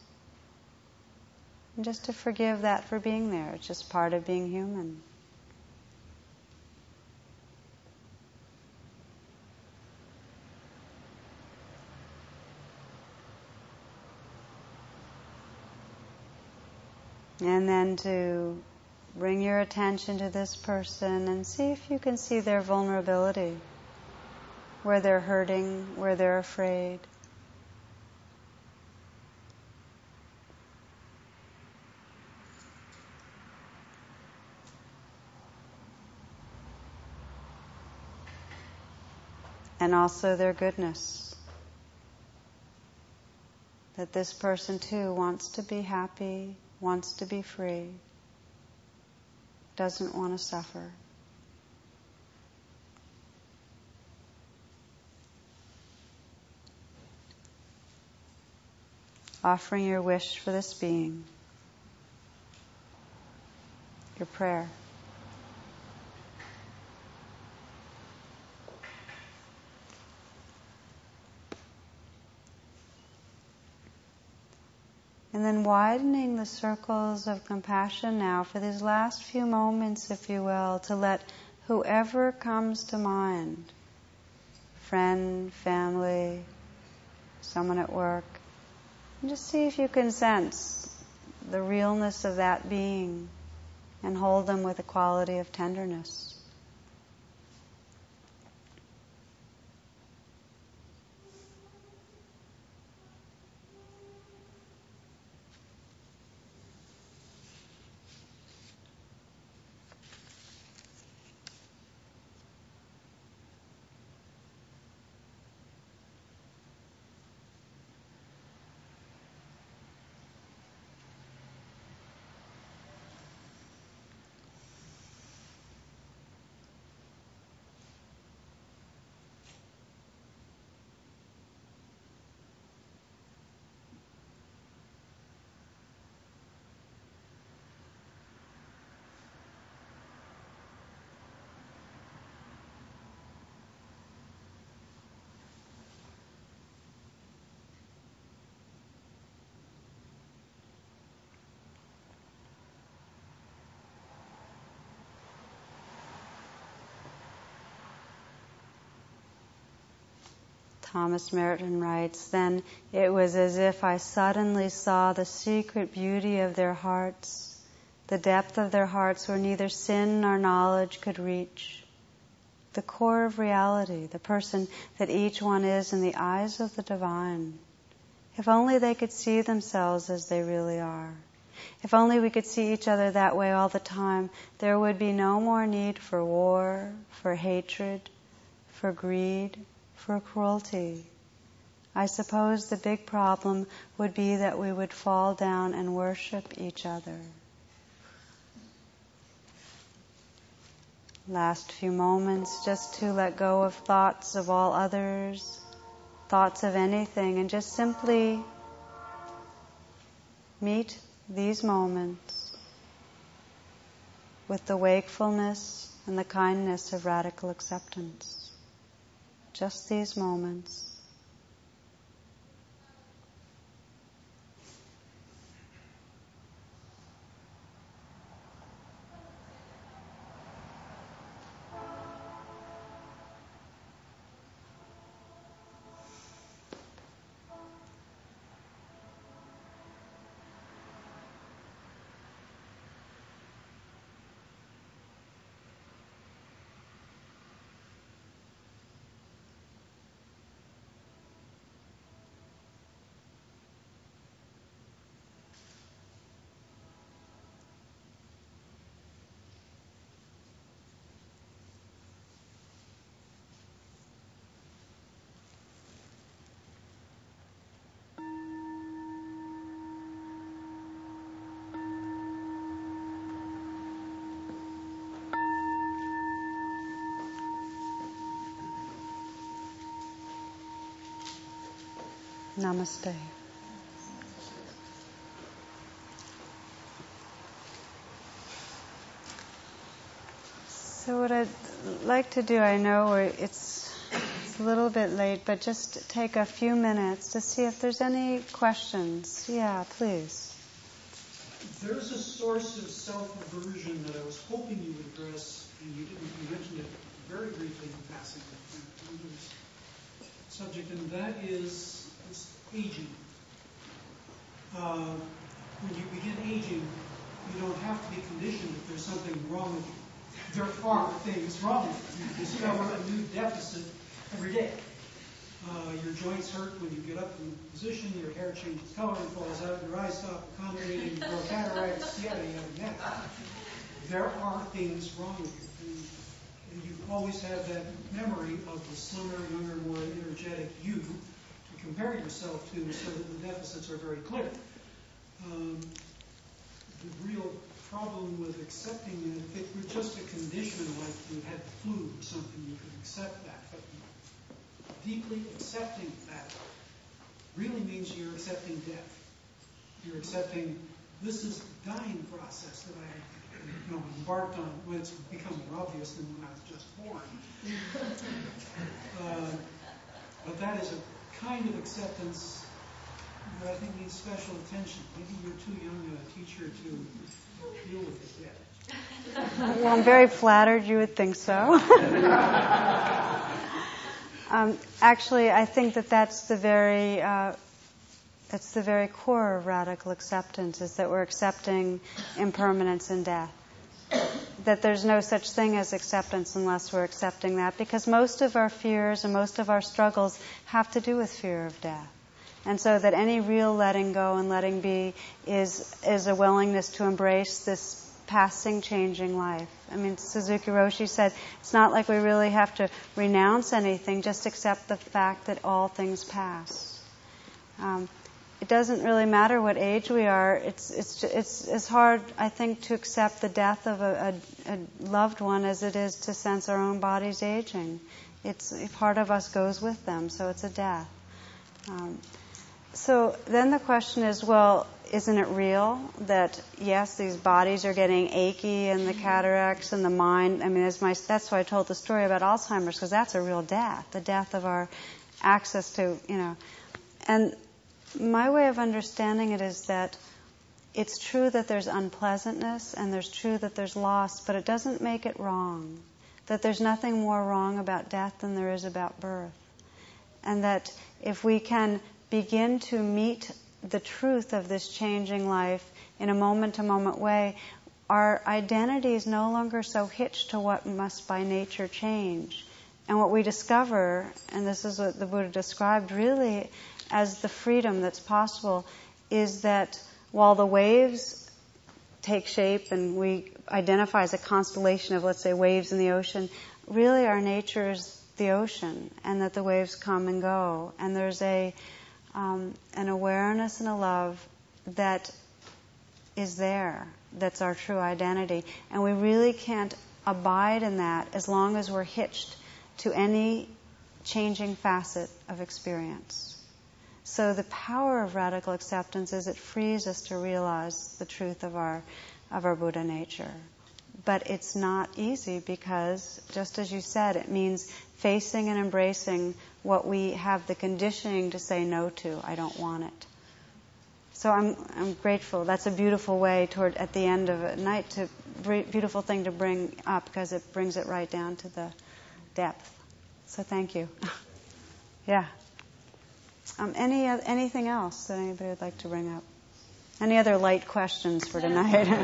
And just to forgive that for being there. It's just part of being human. And then to bring your attention to this person and see if you can see their vulnerability, where they're hurting, where they're afraid. And also their goodness. That this person too wants to be happy, wants to be free, doesn't want to suffer. Offering your wish for this being, your prayer. And then widening the circles of compassion now for these last few moments, if you will, to let whoever comes to mind friend, family, someone at work just see if you can sense the realness of that being and hold them with a quality of tenderness. Thomas Merton writes, then it was as if I suddenly saw the secret beauty of their hearts, the depth of their hearts where neither sin nor knowledge could reach, the core of reality, the person that each one is in the eyes of the divine. If only they could see themselves as they really are. If only we could see each other that way all the time, there would be no more need for war, for hatred, for greed, for cruelty. I suppose the big problem would be that we would fall down and worship each other. Last few moments just to let go of thoughts of all others, thoughts of anything, and just simply meet these moments with the wakefulness and the kindness of radical acceptance just these moments. Namaste. So what I'd like to do, I know it's, it's a little bit late, but just take a few minutes to see if there's any questions. Yeah, please. There's a source of self-aversion that I was hoping you would address, and you didn't. You mentioned it very briefly in passing. Subject, and that is aging. Uh, when you begin aging, you don't have to be conditioned if there's something wrong with you. There are things wrong with you. You discover a new deficit every day. Uh, your joints hurt when you get up in position, your hair changes color and falls out, your eyes stop accommodating, you grow cataracts, yada, yada, yada. There are things wrong with you. And, and you always have that memory of the slimmer, younger, more energetic you compare yourself to so that the deficits are very clear. Um, the real problem with accepting it, if it were just a condition like you had the flu or something, you could accept that. But deeply accepting that really means you're accepting death. You're accepting this is the dying process that I embarked on when it's become more obvious than when I was just born. uh, but that is a kind of acceptance that I think needs special attention. Maybe you're too young a teacher to deal with it yet. well, I'm very flattered you would think so. Um, actually, I think that that's the very uh, that's the very core of radical acceptance is that we're accepting impermanence and death. That there's no such thing as acceptance unless we're accepting that, because most of our fears and most of our struggles have to do with fear of death. And so that any real letting go and letting be is is a willingness to embrace this passing, changing life. I mean, Suzuki Roshi said it's not like we really have to renounce anything, just accept the fact that all things pass. Um, it doesn't really matter what age we are. It's it's it's as hard, I think, to accept the death of a, a, a loved one as it is to sense our own bodies aging. It's part of us goes with them, so it's a death. Um, so then the question is, well, isn't it real that yes, these bodies are getting achy and the cataracts and the mind? I mean, that's, my, that's why I told the story about Alzheimer's because that's a real death, the death of our access to, you know. And my way of understanding it is that it's true that there's unpleasantness and there's true that there's loss, but it doesn't make it wrong. That there's nothing more wrong about death than there is about birth. And that if we can begin to meet the truth of this changing life in a moment to moment way, our identity is no longer so hitched to what must by nature change. And what we discover, and this is what the Buddha described really as the freedom that's possible, is that while the waves take shape and we identify as a constellation of, let's say, waves in the ocean, really our nature is the ocean, and that the waves come and go. And there's a um, an awareness and a love that is there, that's our true identity. And we really can't abide in that as long as we're hitched to any changing facet of experience. So the power of radical acceptance is it frees us to realize the truth of our of our Buddha nature. But it's not easy because, just as you said, it means facing and embracing what we have the conditioning to say no to. I don't want it. So I'm, I'm grateful. That's a beautiful way toward at the end of a night to beautiful thing to bring up because it brings it right down to the depth. So thank you. yeah. Um, any anything else that anybody would like to bring up? Any other light questions for tonight?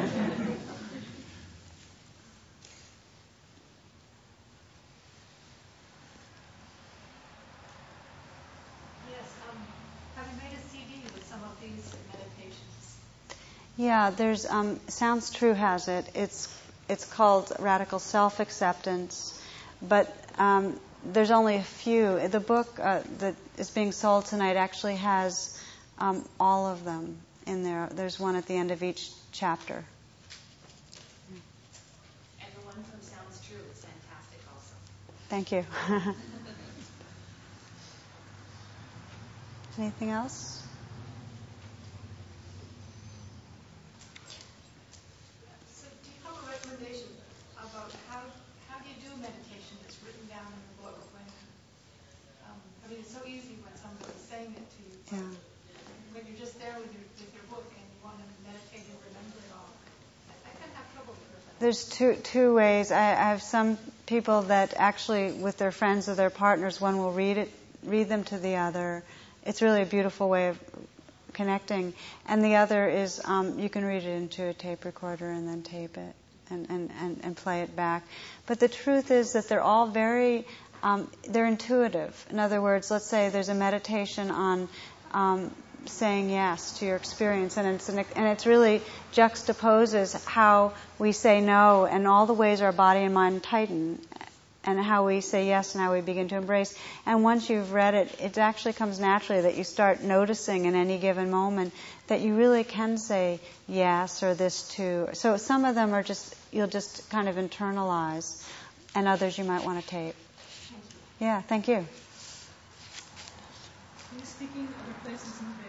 Yes, um have you made a CD with some of these medications? Yeah, there's um, Sounds True has it. It's it's called Radical Self Acceptance, but um, there's only a few. The book uh, that is being sold tonight actually has um, all of them in there. There's one at the end of each chapter. And the one from Sounds True is fantastic, also. Thank you. Anything else? Yeah. When you're just there with your, with your book and you want to meditate and remember it there's two two ways. I, I have some people that actually, with their friends or their partners, one will read it, read them to the other. It's really a beautiful way of connecting. And the other is um, you can read it into a tape recorder and then tape it and, and, and, and play it back. But the truth is that they're all very, um, they're intuitive. In other words, let's say there's a meditation on um, saying yes to your experience, and it's, an, and it's really juxtaposes how we say no and all the ways our body and mind tighten and how we say yes and how we begin to embrace. And once you've read it, it actually comes naturally that you start noticing in any given moment that you really can say yes or this too. So some of them are just, you'll just kind of internalize, and others you might want to tape. Yeah, thank you. Speaking other places in?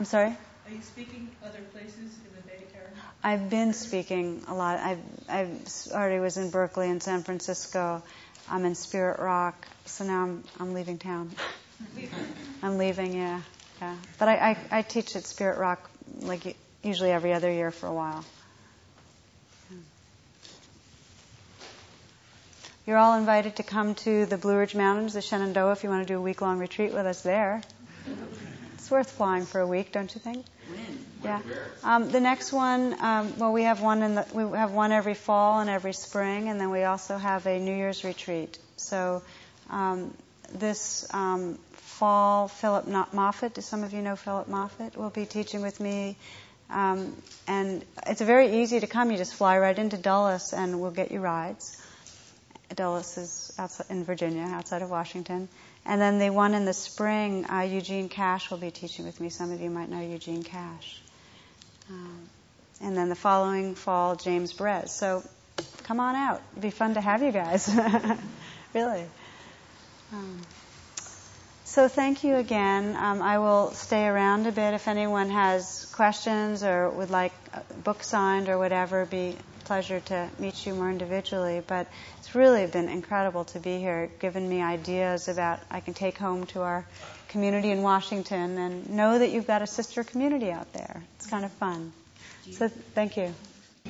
I'm sorry? Are you speaking other places in the Bay Area? I've been speaking a lot. I've, I've already was in Berkeley and San Francisco. I'm in Spirit Rock, so now I'm I'm leaving town. I'm leaving, yeah, yeah. But I, I I teach at Spirit Rock like usually every other year for a while. You're all invited to come to the Blue Ridge Mountains, the Shenandoah, if you want to do a week long retreat with us there. It's worth flying for a week, don't you think? Yeah. Um, the next one, um, well, we have one in the, we have one every fall and every spring, and then we also have a New Year's retreat. So um, this um, fall, Philip Moffitt, do some of you know Philip Moffitt, will be teaching with me. Um, and it's very easy to come. You just fly right into Dulles, and we'll get you rides. Dulles is outside in Virginia, outside of Washington. And then the one in the spring, uh, Eugene Cash will be teaching with me. Some of you might know Eugene Cash. Um, and then the following fall, James Baraz. So come on out. It'd be fun to have you guys. really. Um, so thank you again. Um, I will stay around a bit if anyone has questions or would like a book signed or whatever. Be pleasure to meet you more individually. But it's really been incredible to be here, given me ideas about I can take home to our community in Washington and know that you've got a sister community out there. It's kind of fun. So thank you.